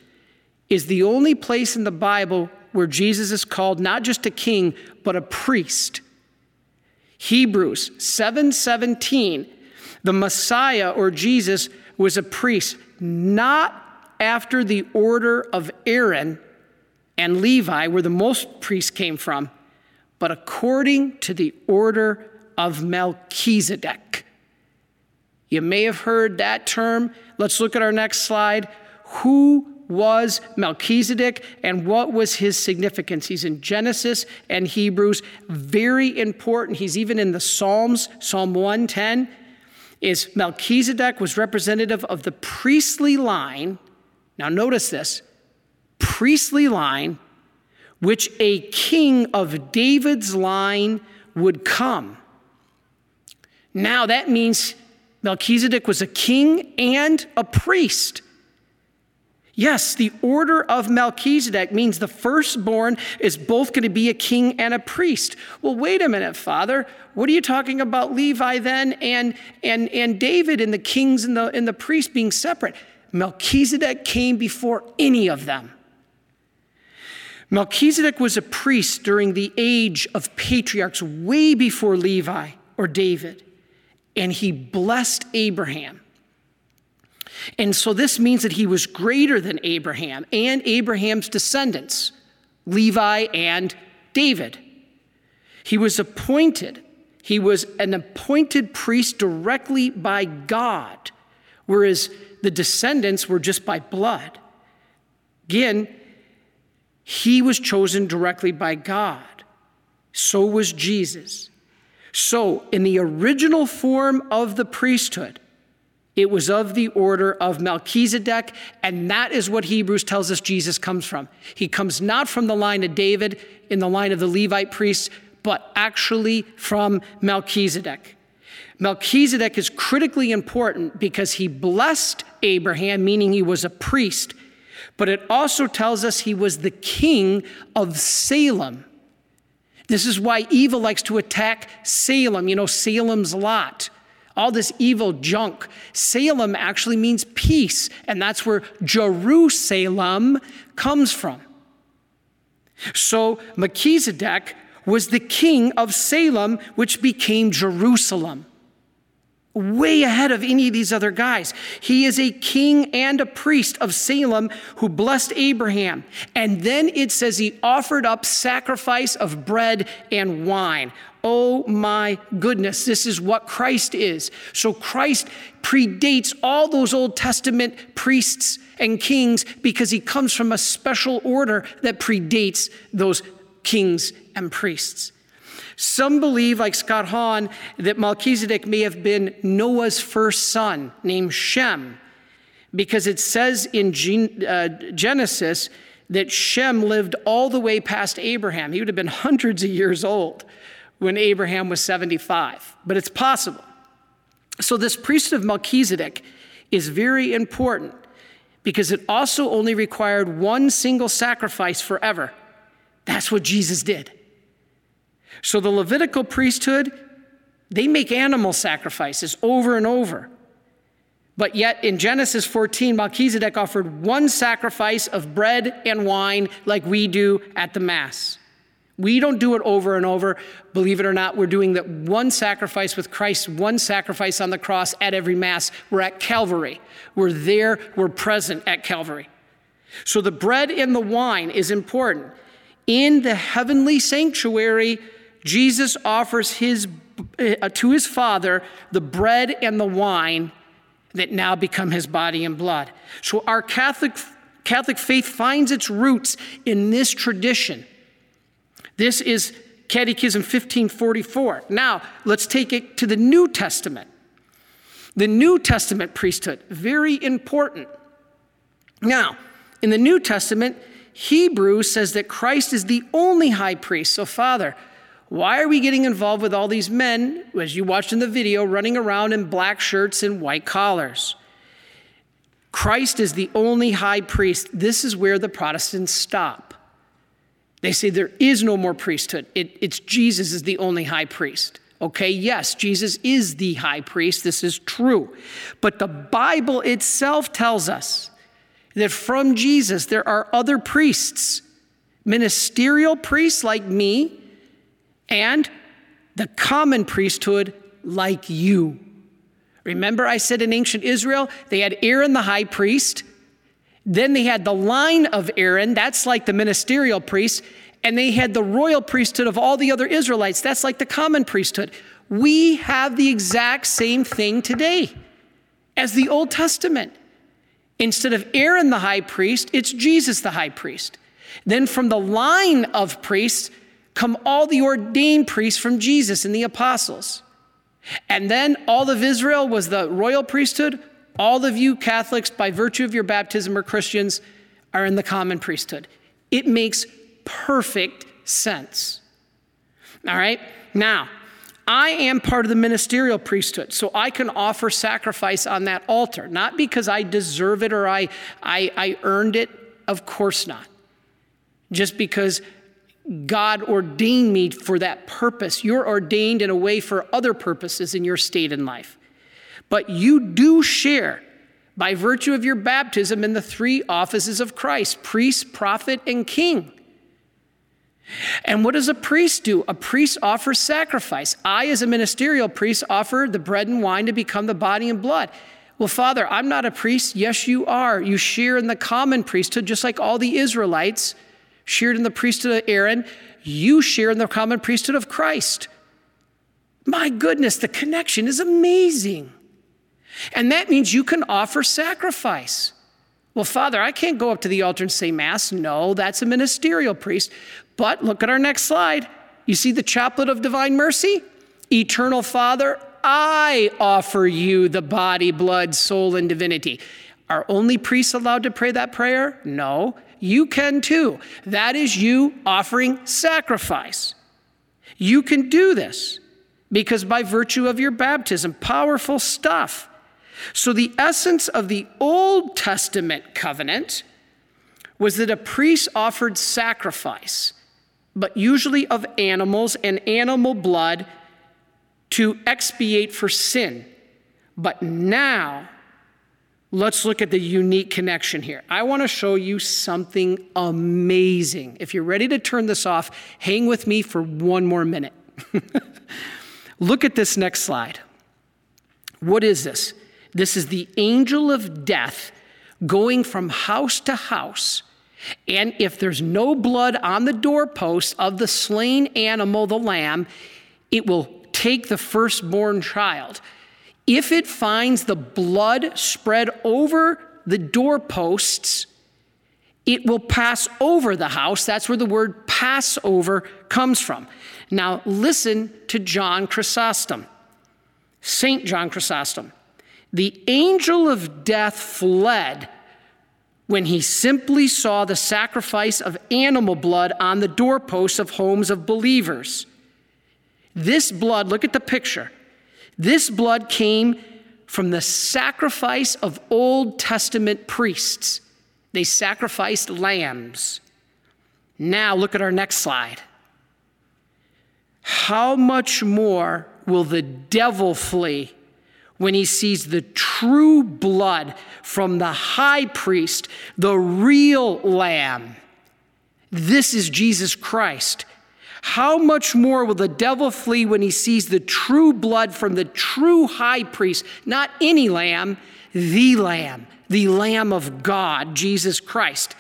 is the only place in the Bible where Jesus is called not just a king, but a priest. Hebrews 7:17, the Messiah or Jesus was a priest, not after the order of Aaron and Levi, where the most priests came from, but according to the order of Melchizedek. You may have heard that term. Let's look at our next slide. Who was Melchizedek and what was his significance. He's in Genesis and Hebrews, very important. He's even in the Psalms, Psalm 110 is Melchizedek was representative of the priestly line. Now notice this, priestly line which a king of David's line would come. Now that means Melchizedek was a king and a priest. Yes, the order of Melchizedek means the firstborn is both going to be a king and a priest. Well, wait a minute, Father. What are you talking about Levi then and, and, and David and the kings and the, and the priests being separate? Melchizedek came before any of them. Melchizedek was a priest during the age of patriarchs, way before Levi or David, and he blessed Abraham. And so this means that he was greater than Abraham and Abraham's descendants, Levi and David. He was appointed, he was an appointed priest directly by God, whereas the descendants were just by blood. Again, he was chosen directly by God. So was Jesus. So, in the original form of the priesthood, it was of the order of Melchizedek, and that is what Hebrews tells us Jesus comes from. He comes not from the line of David in the line of the Levite priests, but actually from Melchizedek. Melchizedek is critically important because he blessed Abraham, meaning he was a priest, but it also tells us he was the king of Salem. This is why evil likes to attack Salem, you know, Salem's Lot all this evil junk. Salem actually means peace, and that's where Jerusalem comes from. So Melchizedek was the king of Salem, which became Jerusalem way ahead of any of these other guys. He is a king and a priest of Salem who blessed Abraham. And then it says he offered up sacrifice of bread and wine. Oh my goodness, this is what Christ is. So Christ predates all those Old Testament priests and kings because he comes from a special order that predates those kings and priests. Some believe, like Scott Hahn, that Melchizedek may have been Noah's first son named Shem, because it says in uh, Genesis that Shem lived all the way past Abraham. He would have been hundreds of years old when Abraham was 75, but it's possible. So, this priesthood of Melchizedek is very important because it also only required one single sacrifice forever. That's what Jesus did. So, the Levitical priesthood, they make animal sacrifices over and over. But yet in Genesis 14, Melchizedek offered one sacrifice of bread and wine like we do at the Mass. We don't do it over and over. Believe it or not, we're doing that one sacrifice with Christ, one sacrifice on the cross at every Mass. We're at Calvary. We're there, we're present at Calvary. So the bread and the wine is important. In the heavenly sanctuary, Jesus offers his, uh, to his Father the bread and the wine that now become his body and blood. So our Catholic, Catholic faith finds its roots in this tradition. This is Catechism 1544. Now, let's take it to the New Testament. The New Testament priesthood, very important. Now, in the New Testament, Hebrews says that Christ is the only high priest. So, Father, why are we getting involved with all these men, as you watched in the video, running around in black shirts and white collars? Christ is the only high priest. This is where the Protestants stop. They say there is no more priesthood. It, it's Jesus is the only high priest. Okay, yes, Jesus is the high priest. This is true. But the Bible itself tells us that from Jesus there are other priests, ministerial priests like me, and the common priesthood like you. Remember, I said in ancient Israel, they had Aaron the high priest, then they had the line of Aaron, that's like the ministerial priest, and they had the royal priesthood of all the other Israelites, that's like the common priesthood. We have the exact same thing today as the Old Testament. Instead of Aaron the high priest, it's Jesus the high priest. Then from the line of priests come all the ordained priests from Jesus and the apostles. And then all of Israel was the royal priesthood. All of you Catholics, by virtue of your baptism or Christians, are in the common priesthood. It makes perfect sense. All right? Now, I am part of the ministerial priesthood, so I can offer sacrifice on that altar, not because I deserve it or I, I, I earned it, of course not. Just because God ordained me for that purpose. You're ordained in a way for other purposes in your state in life. But you do share by virtue of your baptism in the three offices of Christ priest, prophet, and king. And what does a priest do? A priest offers sacrifice. I, as a ministerial priest, offer the bread and wine to become the body and blood. Well, Father, I'm not a priest. Yes, you are. You share in the common priesthood, just like all the Israelites shared in the priesthood of Aaron. You share in the common priesthood of Christ. My goodness, the connection is amazing. And that means you can offer sacrifice. Well, Father, I can't go up to the altar and say Mass. No, that's a ministerial priest. But look at our next slide. You see the chaplet of divine mercy? Eternal Father, I offer you the body, blood, soul, and divinity. Are only priests allowed to pray that prayer? No. You can too. That is you offering sacrifice. You can do this because by virtue of your baptism, powerful stuff. So, the essence of the Old Testament covenant was that a priest offered sacrifice, but usually of animals and animal blood to expiate for sin. But now, let's look at the unique connection here. I want to show you something amazing. If you're ready to turn this off, hang with me for one more minute. look at this next slide. What is this? This is the angel of death going from house to house. And if there's no blood on the doorpost of the slain animal, the lamb, it will take the firstborn child. If it finds the blood spread over the doorposts, it will pass over the house. That's where the word Passover comes from. Now, listen to John Chrysostom, St. John Chrysostom. The angel of death fled when he simply saw the sacrifice of animal blood on the doorposts of homes of believers. This blood, look at the picture. This blood came from the sacrifice of Old Testament priests. They sacrificed lambs. Now, look at our next slide. How much more will the devil flee when he sees the true blood from the high priest, the real lamb? This is Jesus Christ. How much more will the devil flee when he sees the true blood from the true high priest, not any lamb, the lamb, the lamb of God, Jesus Christ?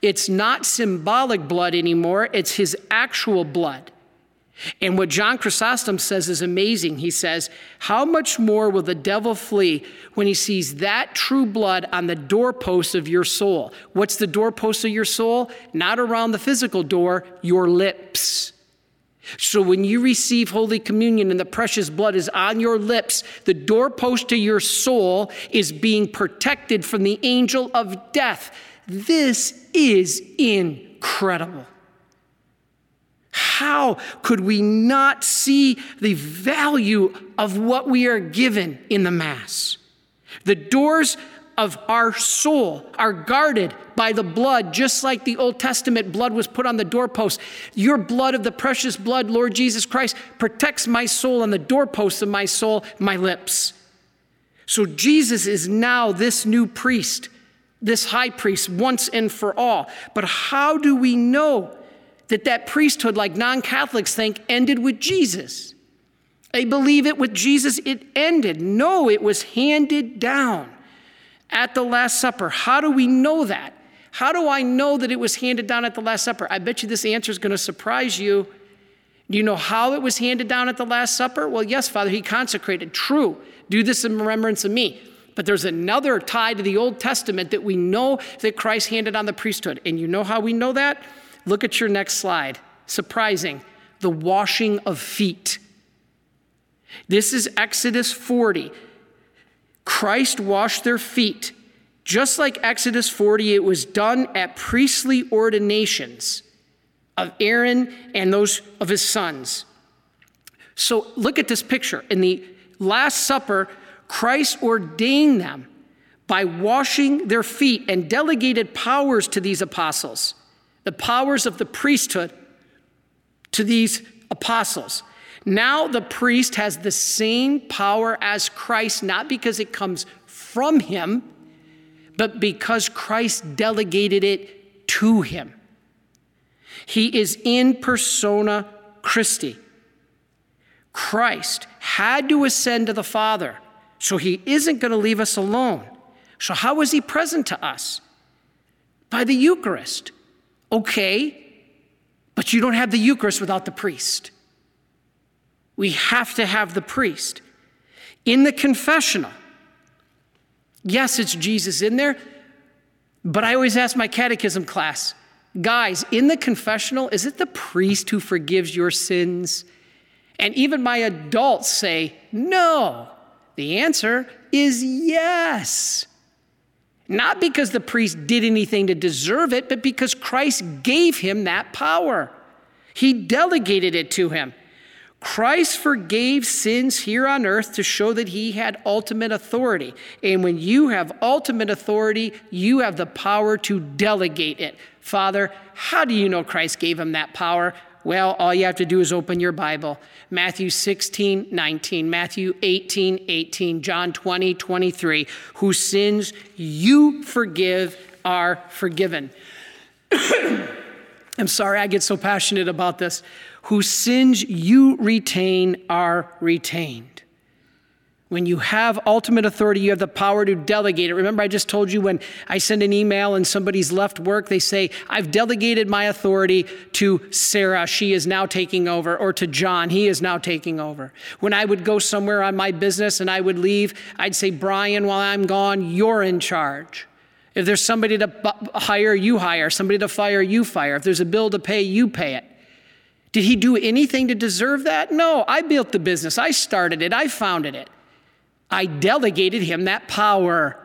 It's not symbolic blood anymore, it's his actual blood. And what John Chrysostom says is amazing. He says, How much more will the devil flee when he sees that true blood on the doorpost of your soul? What's the doorpost of your soul? Not around the physical door, your lips. So when you receive Holy Communion and the precious blood is on your lips, the doorpost to your soul is being protected from the angel of death. This is incredible. How could we not see the value of what we are given in the Mass? The doors of our soul are guarded by the blood, just like the Old Testament blood was put on the doorpost. Your blood of the precious blood, Lord Jesus Christ, protects my soul and the doorposts of my soul, my lips. So Jesus is now this new priest, this high priest, once and for all. But how do we know that that priesthood, like non Catholics think, ended with Jesus? They believe it with Jesus, it ended. No, it was handed down at the Last Supper. How do we know that? How do I know that it was handed down at the Last Supper? I bet you this answer is going to surprise you. Do you know how it was handed down at the Last Supper? Well, yes, Father, He consecrated. True. Do this in remembrance of me. But there's another tie to the Old Testament that we know that Christ handed on the priesthood. And you know how we know that? Look at your next slide. Surprising. The washing of feet. This is Exodus 40. Christ washed their feet. Just like Exodus 40, it was done at priestly ordinations of Aaron and those of his sons. So look at this picture. In the Last Supper, Christ ordained them by washing their feet and delegated powers to these apostles, the powers of the priesthood to these apostles. Now the priest has the same power as Christ, not because it comes from him, but because Christ delegated it to him. He is in persona Christi. Christ had to ascend to the Father, so he isn't going to leave us alone. So, how is he present to us? By the Eucharist. Okay, but you don't have the Eucharist without the priest. We have to have the priest. In the confessional, yes, it's Jesus in there, but I always ask my catechism class, guys, in the confessional, is it the priest who forgives your sins? And even my adults say, no. The answer is yes. Not because the priest did anything to deserve it, but because Christ gave him that power. He delegated it to him. Christ forgave sins here on earth to show that he had ultimate authority. And when you have ultimate authority, you have the power to delegate it. Father, how do you know Christ gave him that power? Well, all you have to do is open your Bible. Matthew 16, 19, Matthew 18, 18, John 20, 23. Whose sins you forgive are forgiven. I'm sorry I get so passionate about this. Whose sins you retain are retained. When you have ultimate authority, you have the power to delegate it. Remember, I just told you when I send an email and somebody's left work, they say, I've delegated my authority to Sarah, she is now taking over, or to John, he is now taking over. When I would go somewhere on my business and I would leave, I'd say, Brian, while I'm gone, you're in charge. If there's somebody to hire, you hire. Somebody to fire, you fire. If there's a bill to pay, you pay it. Did he do anything to deserve that? No, I built the business. I started it. I founded it. I delegated him that power.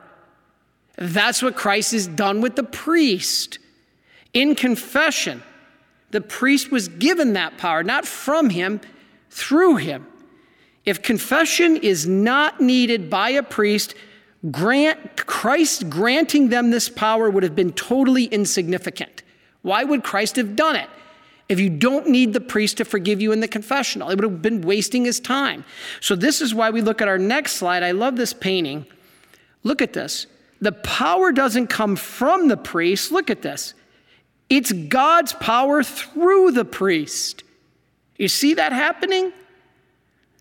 That's what Christ has done with the priest. In confession, the priest was given that power, not from him, through him. If confession is not needed by a priest, grant Christ granting them this power would have been totally insignificant. Why would Christ have done it? If you don't need the priest to forgive you in the confessional. It would have been wasting his time. So, this is why we look at our next slide. I love this painting. Look at this. The power doesn't come from the priest. Look at this. It's God's power through the priest. You see that happening?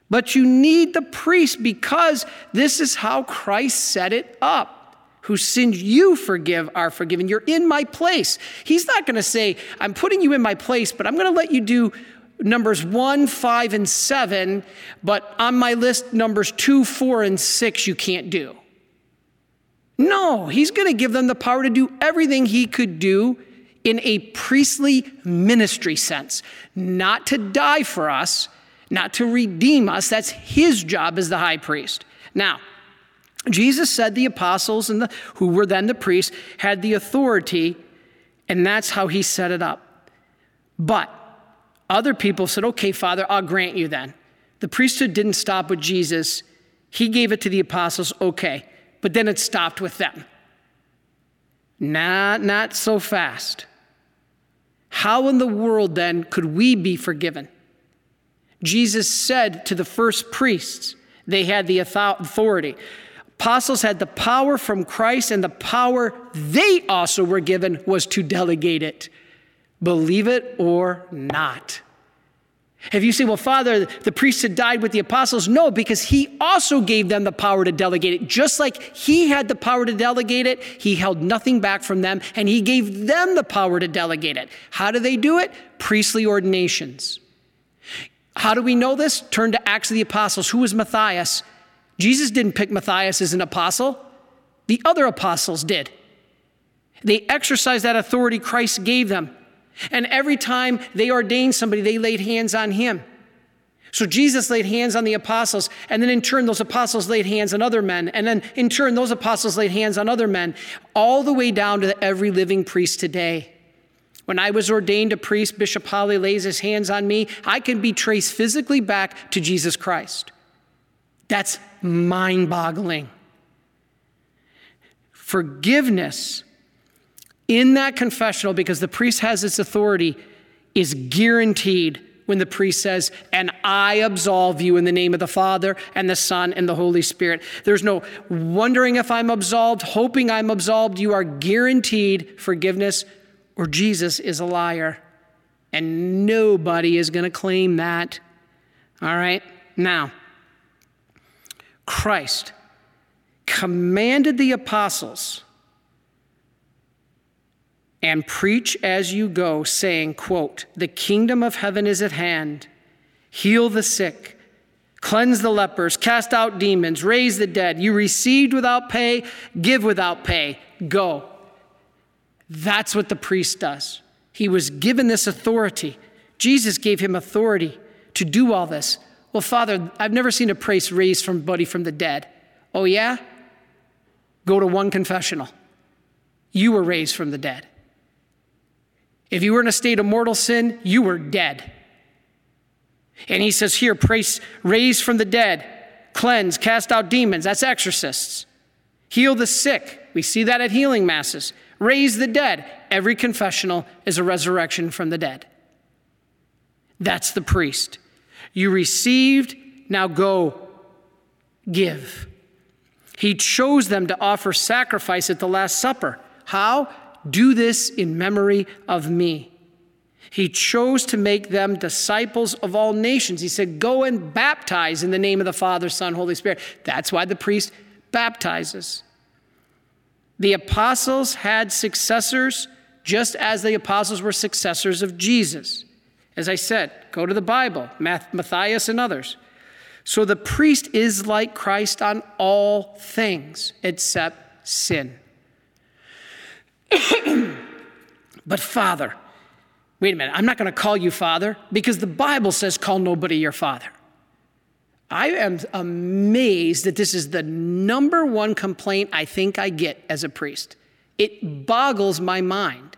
But you need the priest because this is how Christ set it up whose sins you forgive are forgiven. You're in my place. He's not going to say, I'm putting you in my place, but I'm going to let you do numbers one, five, and seven, but on my list, numbers two, four, and six, you can't do. No, he's going to give them the power to do everything he could do in a priestly ministry sense, not to die for us, not to redeem us. That's his job as the high priest. Now, Jesus said the apostles and the, who were then the priests had the authority, and that's how he set it up. But other people said, okay, Father, I'll grant you then. The priesthood didn't stop with Jesus, he gave it to the apostles, okay, but then it stopped with them. Not, not so fast. How in the world then could we be forgiven? Jesus said to the first priests, they had the authority. Apostles had the power from Christ, and the power they also were given was to delegate it. Believe it or not. If you say, well, Father, the priesthood died with the apostles, no, because he also gave them the power to delegate it. Just like he had the power to delegate it, he held nothing back from them, and he gave them the power to delegate it. How do they do it? Priestly ordinations. How do we know this? Turn to Acts of the Apostles. Who was Matthias? Jesus didn't pick Matthias as an apostle, the other apostles did. They exercised that authority Christ gave them. And every time they ordained somebody, they laid hands on him. So Jesus laid hands on the apostles, and then in turn, those apostles laid hands on other men, and then in turn, those apostles laid hands on other men, all the way down to every living priest today. When I was ordained a priest, Bishop Holly lays his hands on me, I can be traced physically back to Jesus Christ. That's mind boggling. Forgiveness in that confessional, because the priest has its authority, is guaranteed when the priest says, And I absolve you in the name of the Father and the Son and the Holy Spirit. There's no wondering if I'm absolved, hoping I'm absolved. You are guaranteed forgiveness, or Jesus is a liar. And nobody is going to claim that. All right? Now, Christ commanded the apostles and preach as you go saying quote the kingdom of heaven is at hand. Heal the sick cleanse the lepers cast out demons raise the dead. You received without pay give without pay. Go. That's what the priest does. He was given this authority. Jesus gave him authority to do all this well father i've never seen a priest raise somebody from the dead oh yeah go to one confessional you were raised from the dead if you were in a state of mortal sin, you were dead. And he says here, praise, raise from the dead, cleanse, cast out demons. That's exorcists. Heal the sick. We see that at healing masses. Raise the dead. Every confessional is a resurrection from the dead. That's the priest. You received, now go give. He chose them to offer sacrifice at the Last Supper. How? Do this in memory of me. He chose to make them disciples of all nations. He said, Go and baptize in the name of the Father, Son, Holy Spirit. That's why the priest baptizes. The apostles had successors just as the apostles were successors of Jesus. As I said, go to the Bible, Matthias and others. So the priest is like Christ on all things except sin. but Father, wait a minute, I'm not going to call you Father because the Bible says, call nobody your Father. I am amazed that this is the number one complaint I think I get as a priest. It boggles my mind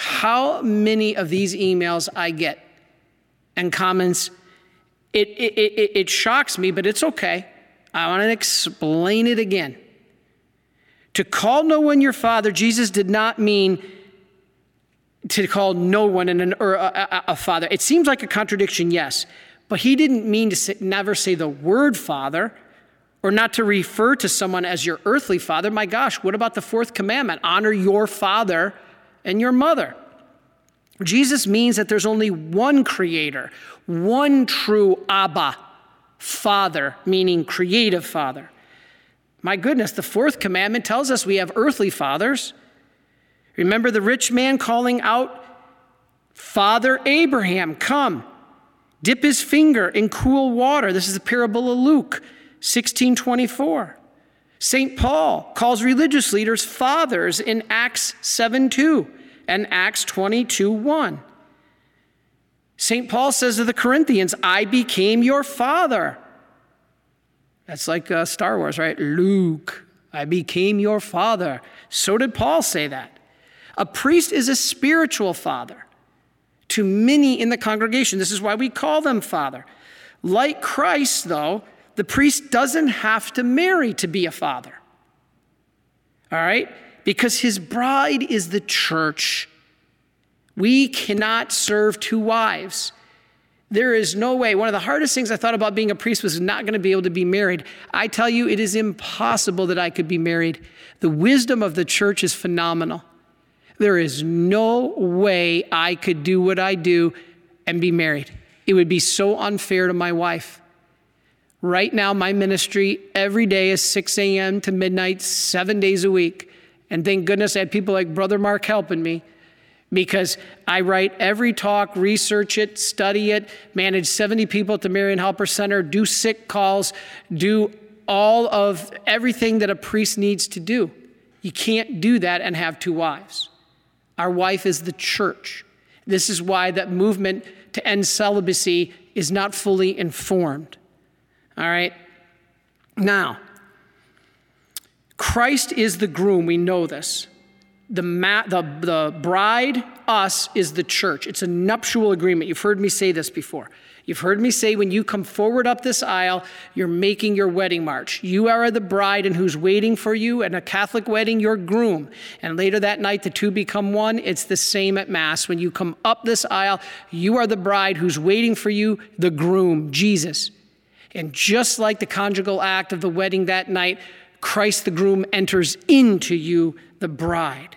how many of these emails I get and comments. It, it, it, it shocks me, but it's okay. I want to explain it again. To call no one your father, Jesus did not mean to call no one an, or a, a, a father. It seems like a contradiction, yes, but he didn't mean to say, never say the word father or not to refer to someone as your earthly father. My gosh, what about the fourth commandment? Honor your father and your mother. Jesus means that there's only one creator, one true Abba, father, meaning creative father. My goodness, the fourth commandment tells us we have earthly fathers. Remember the rich man calling out, Father Abraham, come, dip his finger in cool water. This is the parable of Luke 1624. St. Paul calls religious leaders fathers in Acts 7 2 and Acts 22 1. St. Paul says to the Corinthians, I became your father. That's like uh, Star Wars, right? Luke, I became your father. So did Paul say that. A priest is a spiritual father to many in the congregation. This is why we call them father. Like Christ, though, the priest doesn't have to marry to be a father. All right? Because his bride is the church. We cannot serve two wives. There is no way. One of the hardest things I thought about being a priest was not going to be able to be married. I tell you, it is impossible that I could be married. The wisdom of the church is phenomenal. There is no way I could do what I do and be married. It would be so unfair to my wife. Right now, my ministry every day is 6 a.m. to midnight, seven days a week. And thank goodness I had people like Brother Mark helping me because I write every talk, research it, study it, manage 70 people at the Marian Helper Center, do sick calls, do all of everything that a priest needs to do. You can't do that and have two wives. Our wife is the church. This is why that movement to end celibacy is not fully informed. All right? Now, Christ is the groom, we know this. The, ma- the, the bride, us, is the church. It's a nuptial agreement. You've heard me say this before. You've heard me say when you come forward up this aisle, you're making your wedding march. You are the bride, and who's waiting for you at a Catholic wedding, your groom. And later that night, the two become one. It's the same at Mass. When you come up this aisle, you are the bride who's waiting for you, the groom, Jesus. And just like the conjugal act of the wedding that night, Christ the groom enters into you, the bride.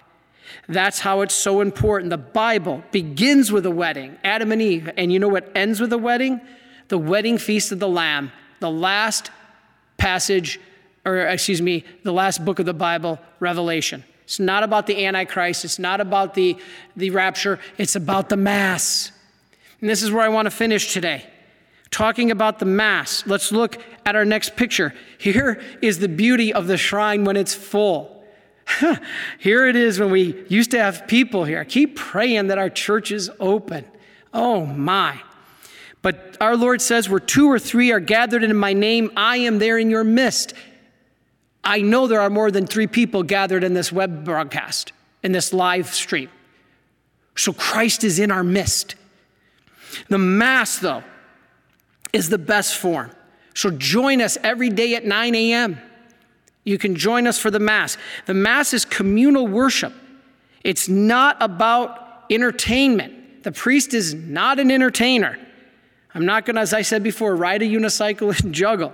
That's how it's so important. The Bible begins with a wedding, Adam and Eve. And you know what ends with a wedding? The wedding feast of the Lamb, the last passage, or excuse me, the last book of the Bible, Revelation. It's not about the Antichrist, it's not about the, the rapture, it's about the Mass. And this is where I want to finish today. Talking about the Mass, let's look at our next picture. Here is the beauty of the shrine when it's full. here it is when we used to have people here. Keep praying that our church is open. Oh my. But our Lord says, where two or three are gathered in my name, I am there in your midst. I know there are more than three people gathered in this web broadcast, in this live stream. So Christ is in our midst. The Mass, though, is the best form. So join us every day at 9 a.m. You can join us for the Mass. The Mass is communal worship, it's not about entertainment. The priest is not an entertainer. I'm not going to, as I said before, ride a unicycle and juggle.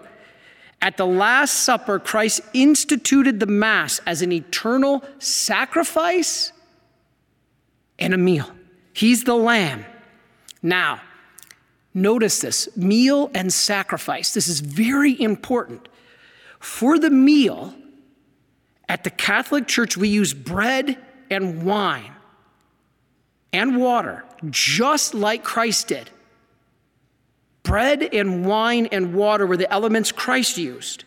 At the Last Supper, Christ instituted the Mass as an eternal sacrifice and a meal. He's the Lamb. Now, notice this meal and sacrifice. This is very important. For the meal, at the Catholic Church, we use bread and wine and water, just like Christ did. Bread and wine and water were the elements Christ used.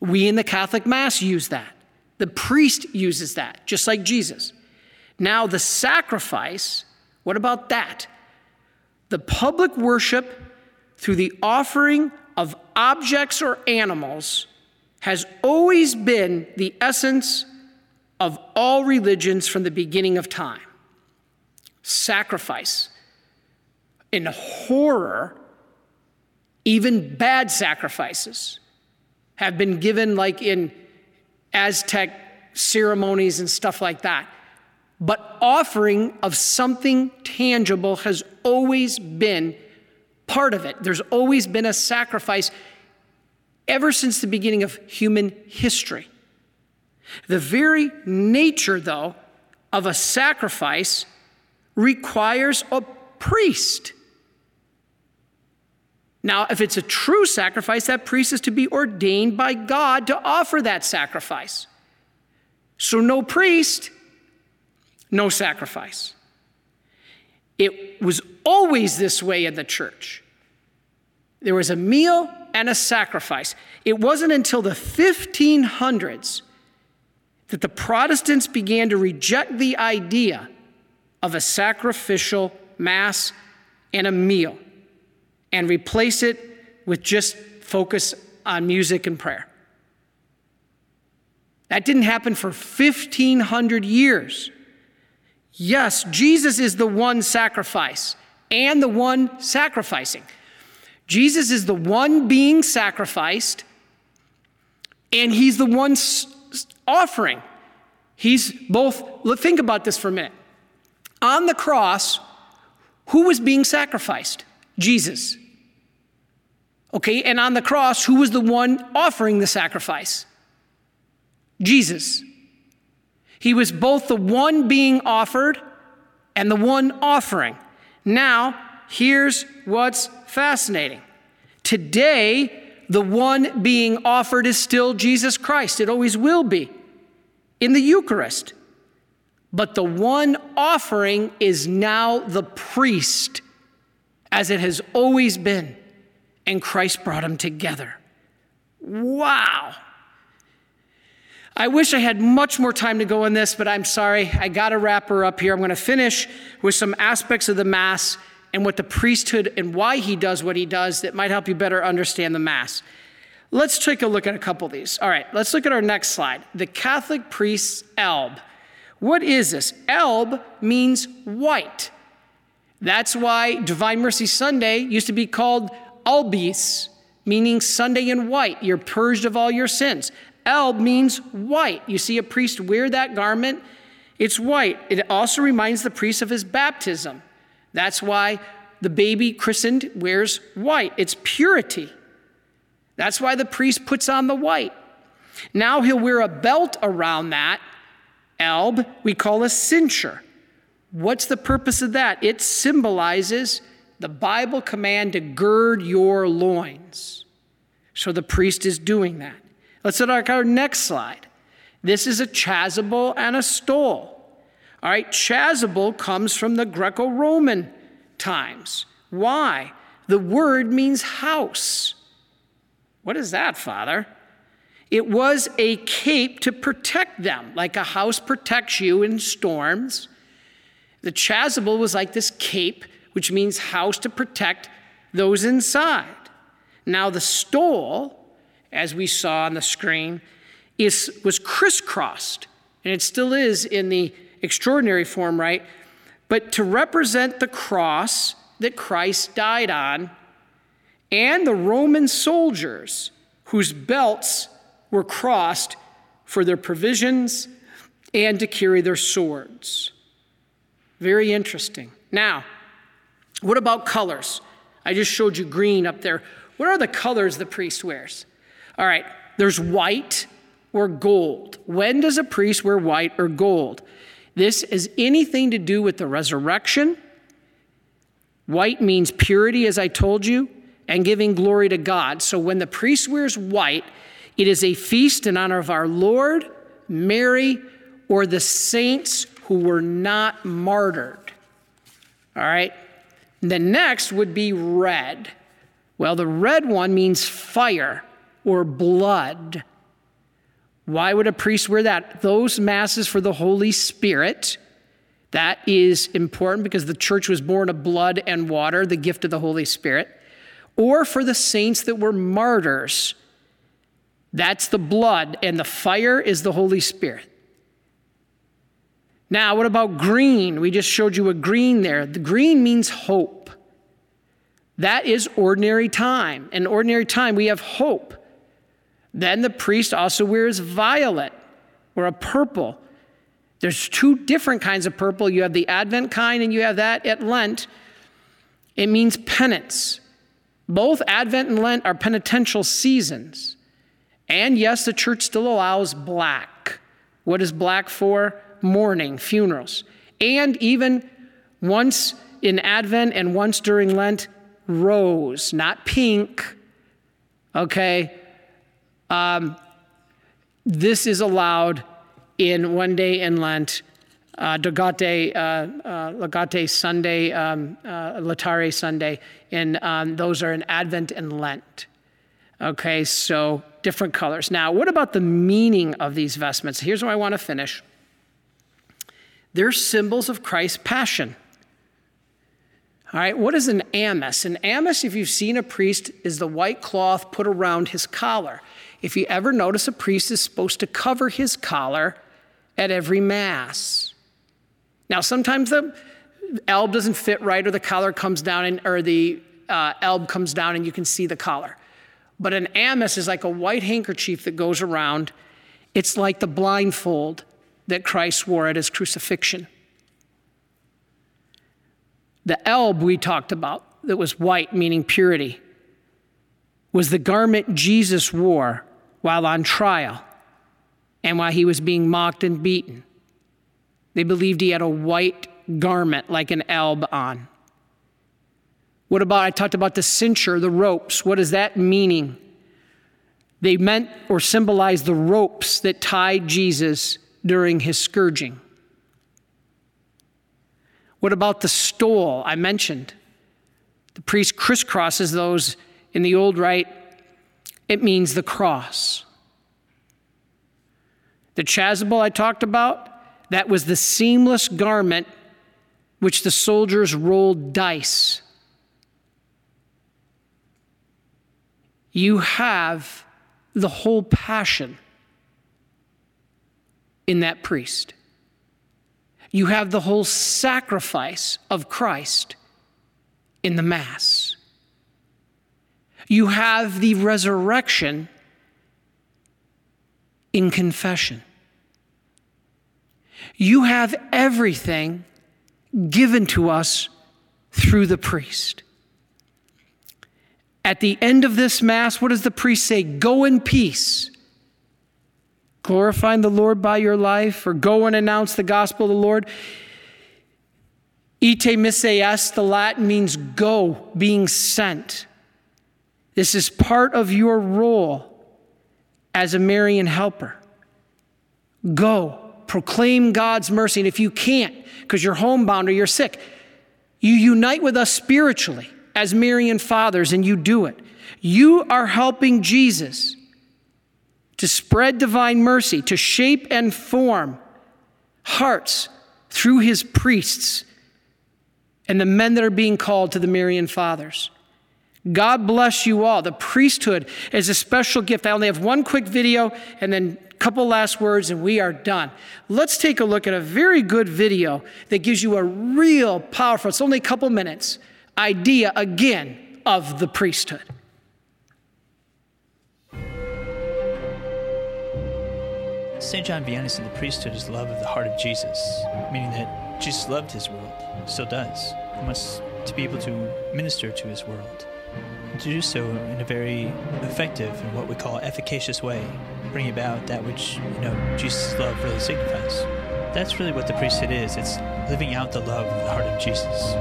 We in the Catholic Mass use that. The priest uses that, just like Jesus. Now, the sacrifice, what about that? The public worship through the offering of objects or animals has always been the essence of all religions from the beginning of time. Sacrifice. In horror, even bad sacrifices have been given, like in Aztec ceremonies and stuff like that. But offering of something tangible has always been part of it. There's always been a sacrifice ever since the beginning of human history. The very nature, though, of a sacrifice requires a priest. Now, if it's a true sacrifice, that priest is to be ordained by God to offer that sacrifice. So, no priest, no sacrifice. It was always this way in the church. There was a meal and a sacrifice. It wasn't until the 1500s that the Protestants began to reject the idea of a sacrificial mass and a meal and replace it with just focus on music and prayer. That didn't happen for 1500 years. Yes, Jesus is the one sacrifice and the one sacrificing. Jesus is the one being sacrificed, and he's the one offering. He's both, think about this for a minute. On the cross, who was being sacrificed? Jesus. Okay, and on the cross, who was the one offering the sacrifice? Jesus. He was both the one being offered and the one offering. Now, here's what's fascinating. Today, the one being offered is still Jesus Christ. It always will be in the Eucharist. But the one offering is now the priest, as it has always been. And Christ brought them together. Wow. I wish I had much more time to go on this, but I'm sorry. I got to wrap her up here. I'm going to finish with some aspects of the Mass and what the priesthood and why he does what he does that might help you better understand the Mass. Let's take a look at a couple of these. All right, let's look at our next slide. The Catholic priest's alb. What is this? Alb means white. That's why Divine Mercy Sunday used to be called Albis, meaning Sunday in white. You're purged of all your sins. Alb means white. You see a priest wear that garment, it's white. It also reminds the priest of his baptism. That's why the baby christened wears white. It's purity. That's why the priest puts on the white. Now he'll wear a belt around that. Alb, we call a cincture. What's the purpose of that? It symbolizes the Bible command to gird your loins. So the priest is doing that. Let's look at our next slide. This is a chasuble and a stole. All right, chasuble comes from the Greco Roman times. Why? The word means house. What is that, Father? It was a cape to protect them, like a house protects you in storms. The chasuble was like this cape, which means house to protect those inside. Now, the stole, as we saw on the screen, is, was crisscrossed, and it still is in the extraordinary form, right? But to represent the cross that Christ died on and the Roman soldiers whose belts were crossed for their provisions and to carry their swords. Very interesting. Now, what about colors? I just showed you green up there. What are the colors the priest wears? All right, there's white or gold. When does a priest wear white or gold? This is anything to do with the resurrection. White means purity, as I told you and giving glory to God. So when the priest wears white, it is a feast in honor of our Lord, Mary, or the saints who were not martyred. All right? The next would be red. Well, the red one means fire or blood. Why would a priest wear that? Those masses for the Holy Spirit. That is important because the church was born of blood and water, the gift of the Holy Spirit or for the saints that were martyrs. That's the blood, and the fire is the Holy Spirit. Now, what about green? We just showed you a green there. The green means hope. That is ordinary time. In ordinary time, we have hope. Then the priest also wears violet or a purple. There's two different kinds of purple. You have the Advent kind, and you have that at Lent. It means penance. Both Advent and Lent are penitential seasons. And yes, the church still allows black. What is black for? Mourning, funerals. And even once in Advent and once during Lent, rose, not pink. Okay? Um, this is allowed in one day in Lent uh, Dogate, uh, uh, Legate Sunday, um, uh, Laetare Sunday, and um, those are in Advent and Lent. Okay, so different colors. Now, what about the meaning of these vestments? Here's where I want to finish. They're symbols of Christ's passion. All right, what is an amice? An amice, if you've seen a priest, is the white cloth put around his collar. If you ever notice a priest is supposed to cover his collar at every Mass. Now, sometimes the alb doesn't fit right, or the collar comes down, and, or the uh, alb comes down, and you can see the collar. But an amice is like a white handkerchief that goes around. It's like the blindfold that Christ wore at his crucifixion. The alb we talked about, that was white, meaning purity, was the garment Jesus wore while on trial and while he was being mocked and beaten. They believed he had a white garment like an alb on. What about, I talked about the cincture, the ropes. What is that meaning? They meant or symbolized the ropes that tied Jesus during his scourging. What about the stole I mentioned? The priest crisscrosses those in the old rite. It means the cross. The chasuble I talked about, that was the seamless garment which the soldiers rolled dice. You have the whole passion in that priest. You have the whole sacrifice of Christ in the Mass. You have the resurrection in confession. You have everything given to us through the priest. At the end of this Mass, what does the priest say? Go in peace. Glorifying the Lord by your life, or go and announce the gospel of the Lord. Ite missa est, the Latin means go, being sent. This is part of your role as a Marian helper. Go, proclaim God's mercy. And if you can't, because you're homebound or you're sick, you unite with us spiritually as Marian fathers and you do it. You are helping Jesus to spread divine mercy, to shape and form hearts through his priests and the men that are being called to the Marian fathers. God bless you all. The priesthood is a special gift. I only have one quick video and then a couple last words, and we are done. Let's take a look at a very good video that gives you a real powerful, it's only a couple minutes, idea again of the priesthood. St. John Vianney said the priesthood is love of the heart of Jesus, meaning that Jesus loved his world, still does, and wants to be able to minister to his world. To do so in a very effective and what we call efficacious way, bring about that which, you know, Jesus' love really signifies. That's really what the priesthood is. It's living out the love of the heart of Jesus.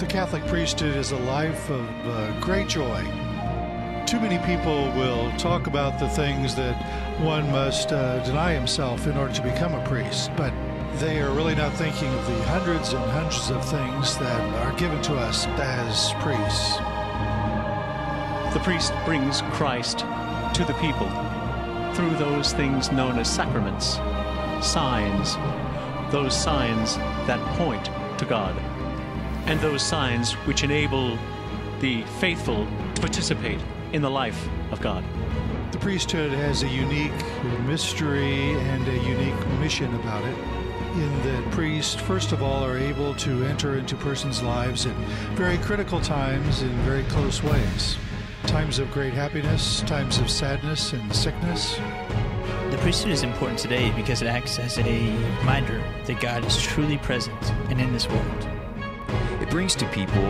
The Catholic priesthood is a life of uh, great joy. Too many people will talk about the things that one must uh, deny himself in order to become a priest, but they are really not thinking of the hundreds and hundreds of things that are given to us as priests. The priest brings Christ to the people through those things known as sacraments, signs, those signs that point to God, and those signs which enable the faithful to participate in the life of God. The priesthood has a unique mystery and a unique mission about it. In that priests, first of all, are able to enter into persons' lives at very critical times in very close ways. Times of great happiness, times of sadness and sickness. The priesthood is important today because it acts as a reminder that God is truly present and in this world. It brings to people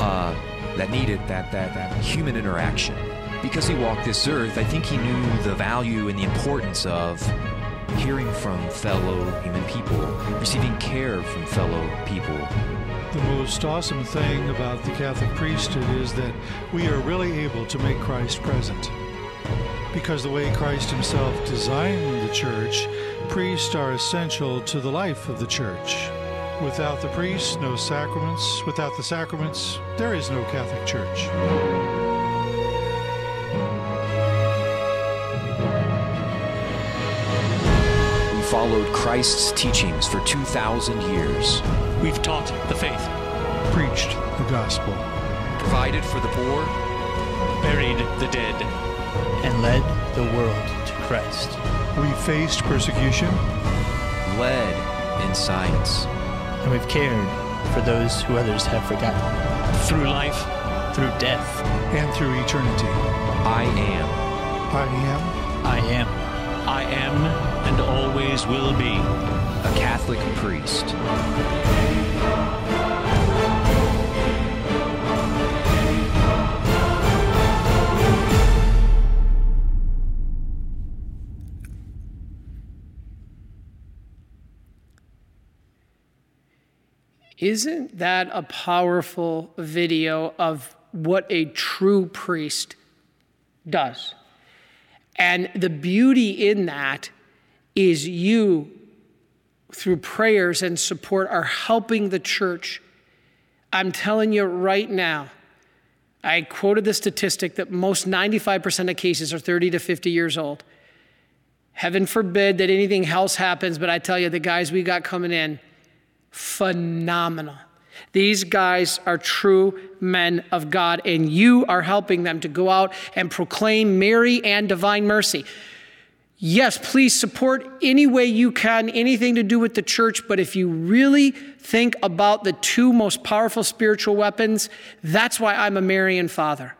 uh, that needed that, that, that human interaction. Because he walked this earth, I think he knew the value and the importance of hearing from fellow human people, receiving care from fellow people. The most awesome thing about the Catholic priesthood is that we are really able to make Christ present. Because the way Christ himself designed the church, priests are essential to the life of the church. Without the priests, no sacraments. Without the sacraments, there is no Catholic Church. We followed Christ's teachings for 2,000 years. We've taught the faith, preached the gospel, provided for the poor, buried the dead, and led the world to Christ. We faced persecution, led in science, and we've cared for those who others have forgotten. Through life, through death, and through eternity. I am. I am. I am. I am and always will be a Catholic priest. Isn't that a powerful video of what a true priest does? And the beauty in that is you, through prayers and support, are helping the church. I'm telling you right now, I quoted the statistic that most 95% of cases are 30 to 50 years old. Heaven forbid that anything else happens, but I tell you, the guys we got coming in, phenomenal. These guys are true men of God, and you are helping them to go out and proclaim Mary and divine mercy. Yes, please support any way you can, anything to do with the church. But if you really think about the two most powerful spiritual weapons, that's why I'm a Marian father.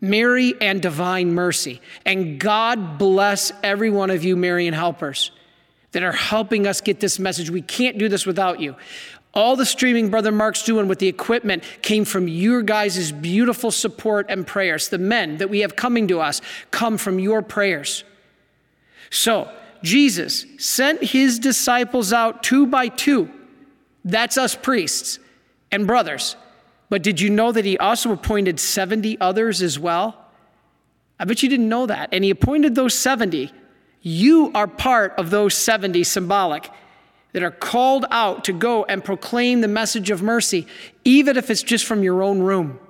Mary and divine mercy. And God bless every one of you, Marian helpers, that are helping us get this message. We can't do this without you. All the streaming Brother Mark's doing with the equipment came from your guys' beautiful support and prayers. The men that we have coming to us come from your prayers. So, Jesus sent his disciples out two by two. That's us priests and brothers. But did you know that he also appointed 70 others as well? I bet you didn't know that. And he appointed those 70. You are part of those 70 symbolic that are called out to go and proclaim the message of mercy, even if it's just from your own room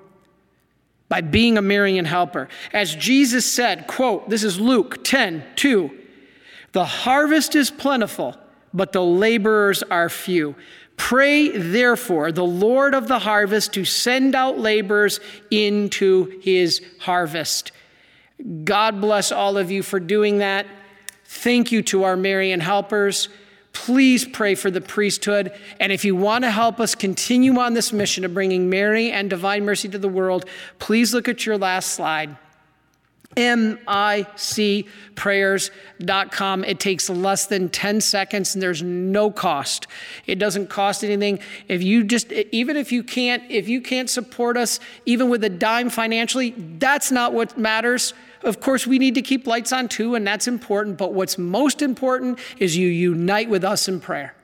by being a Marian helper. As Jesus said, quote, this is Luke 10, 2. The harvest is plentiful, but the laborers are few. Pray, therefore, the Lord of the harvest to send out laborers into his harvest. God bless all of you for doing that. Thank you to our Marian helpers. Please pray for the priesthood. And if you want to help us continue on this mission of bringing Mary and divine mercy to the world, please look at your last slide micprayers.com. It takes less than 10 seconds and there's no cost. It doesn't cost anything. If you just even if you can't if you can't support us even with a dime financially, that's not what matters. Of course, we need to keep lights on too and that's important, but what's most important is you unite with us in prayer.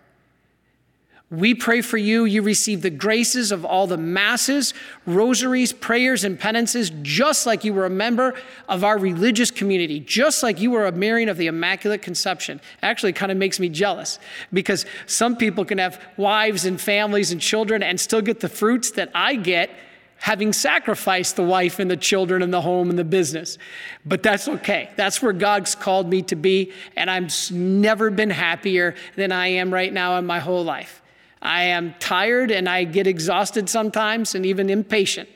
We pray for you. You receive the graces of all the masses, rosaries, prayers, and penances, just like you were a member of our religious community, just like you were a Marian of the Immaculate Conception. Actually, kind of makes me jealous because some people can have wives and families and children and still get the fruits that I get having sacrificed the wife and the children and the home and the business. But that's okay. That's where God's called me to be, and I've never been happier than I am right now in my whole life. I am tired and I get exhausted sometimes and even impatient.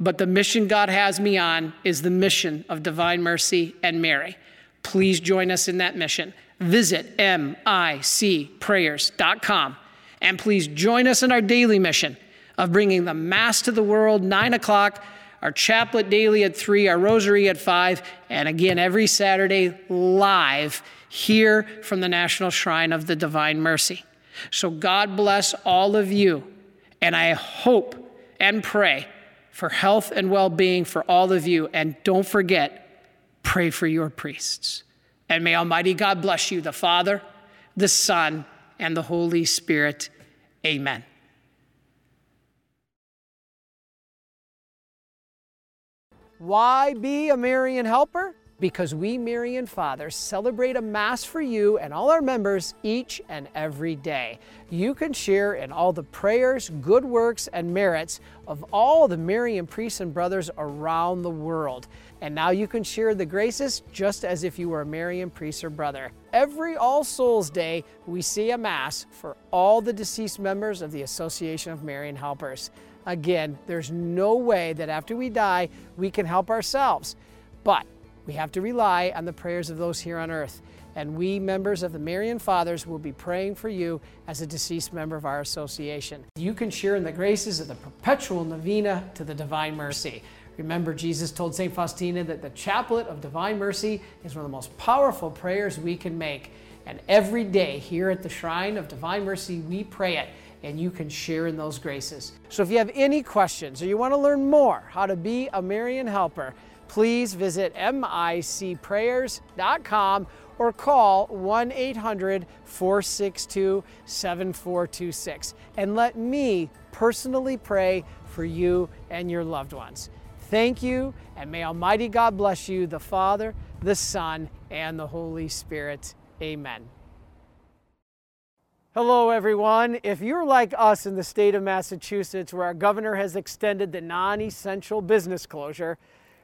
But the mission God has me on is the mission of divine mercy and Mary. Please join us in that mission. Visit micprayers.com and please join us in our daily mission of bringing the Mass to the world, 9 o'clock, our chaplet daily at 3, our rosary at 5, and again every Saturday live here from the National Shrine of the Divine Mercy. So God bless all of you. And I hope and pray for health and well being for all of you. And don't forget, pray for your priests. And may Almighty God bless you, the Father, the Son, and the Holy Spirit. Amen. Why be a Marian helper? Because we Marian Fathers celebrate a Mass for you and all our members each and every day. You can share in all the prayers, good works, and merits of all the Marian priests and brothers around the world. And now you can share the graces just as if you were a Marian priest or brother. Every All Souls Day, we see a Mass for all the deceased members of the Association of Marian Helpers. Again, there's no way that after we die, we can help ourselves. But we have to rely on the prayers of those here on earth. And we, members of the Marian Fathers, will be praying for you as a deceased member of our association. You can share in the graces of the perpetual novena to the Divine Mercy. Remember, Jesus told St. Faustina that the chaplet of Divine Mercy is one of the most powerful prayers we can make. And every day here at the Shrine of Divine Mercy, we pray it and you can share in those graces. So if you have any questions or you want to learn more how to be a Marian helper, please visit micprayers.com or call 1 800 462 7426 and let me personally pray for you and your loved ones. Thank you, and may Almighty God bless you, the Father, the Son, and the Holy Spirit. Amen. Hello, everyone. If you're like us in the state of Massachusetts, where our governor has extended the non essential business closure,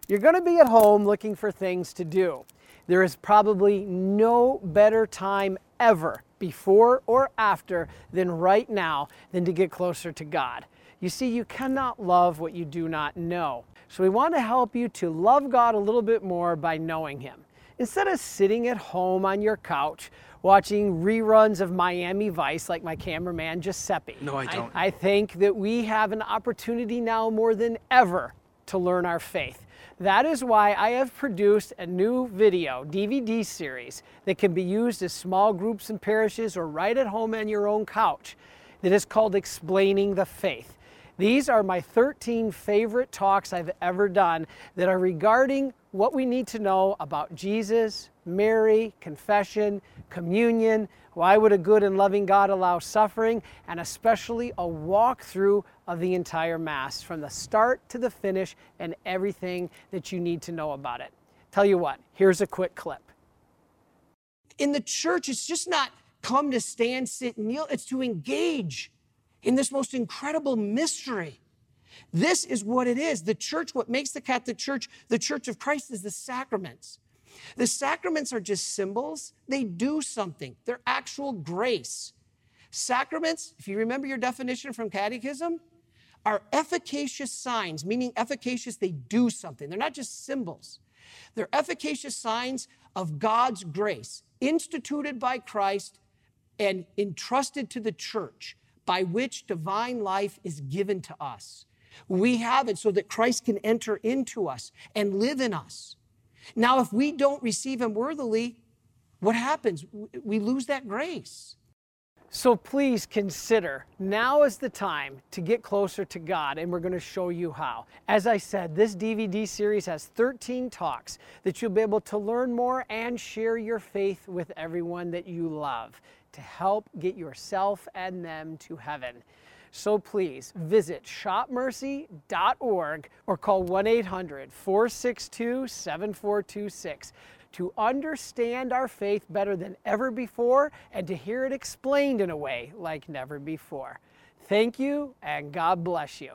you're going to be at home looking for things to do. There is probably no better time ever, before or after, than right now, than to get closer to God. You see, you cannot love what you do not know. So we want to help you to love God a little bit more by knowing Him. instead of sitting at home on your couch watching reruns of Miami Vice like my cameraman Giuseppe. No, I don't. I, I think that we have an opportunity now more than ever to learn our faith. That is why I have produced a new video DVD series that can be used as small groups and parishes or right at home on your own couch that is called Explaining the Faith. These are my 13 favorite talks I've ever done that are regarding what we need to know about Jesus, Mary, confession, communion, why would a good and loving God allow suffering, and especially a walkthrough of the entire Mass from the start to the finish and everything that you need to know about it. Tell you what, here's a quick clip. In the church, it's just not come to stand, sit, and kneel, it's to engage in this most incredible mystery. This is what it is. The church, what makes the Catholic Church the Church of Christ is the sacraments. The sacraments are just symbols, they do something, they're actual grace. Sacraments, if you remember your definition from Catechism, are efficacious signs, meaning efficacious, they do something. They're not just symbols. They're efficacious signs of God's grace, instituted by Christ and entrusted to the church by which divine life is given to us. We have it so that Christ can enter into us and live in us. Now, if we don't receive Him worthily, what happens? We lose that grace. So please consider now is the time to get closer to God, and we're going to show you how. As I said, this DVD series has 13 talks that you'll be able to learn more and share your faith with everyone that you love to help get yourself and them to heaven. So please visit shopmercy.org or call 1 800 462 7426 to understand our faith better than ever before and to hear it explained in a way like never before. Thank you and God bless you.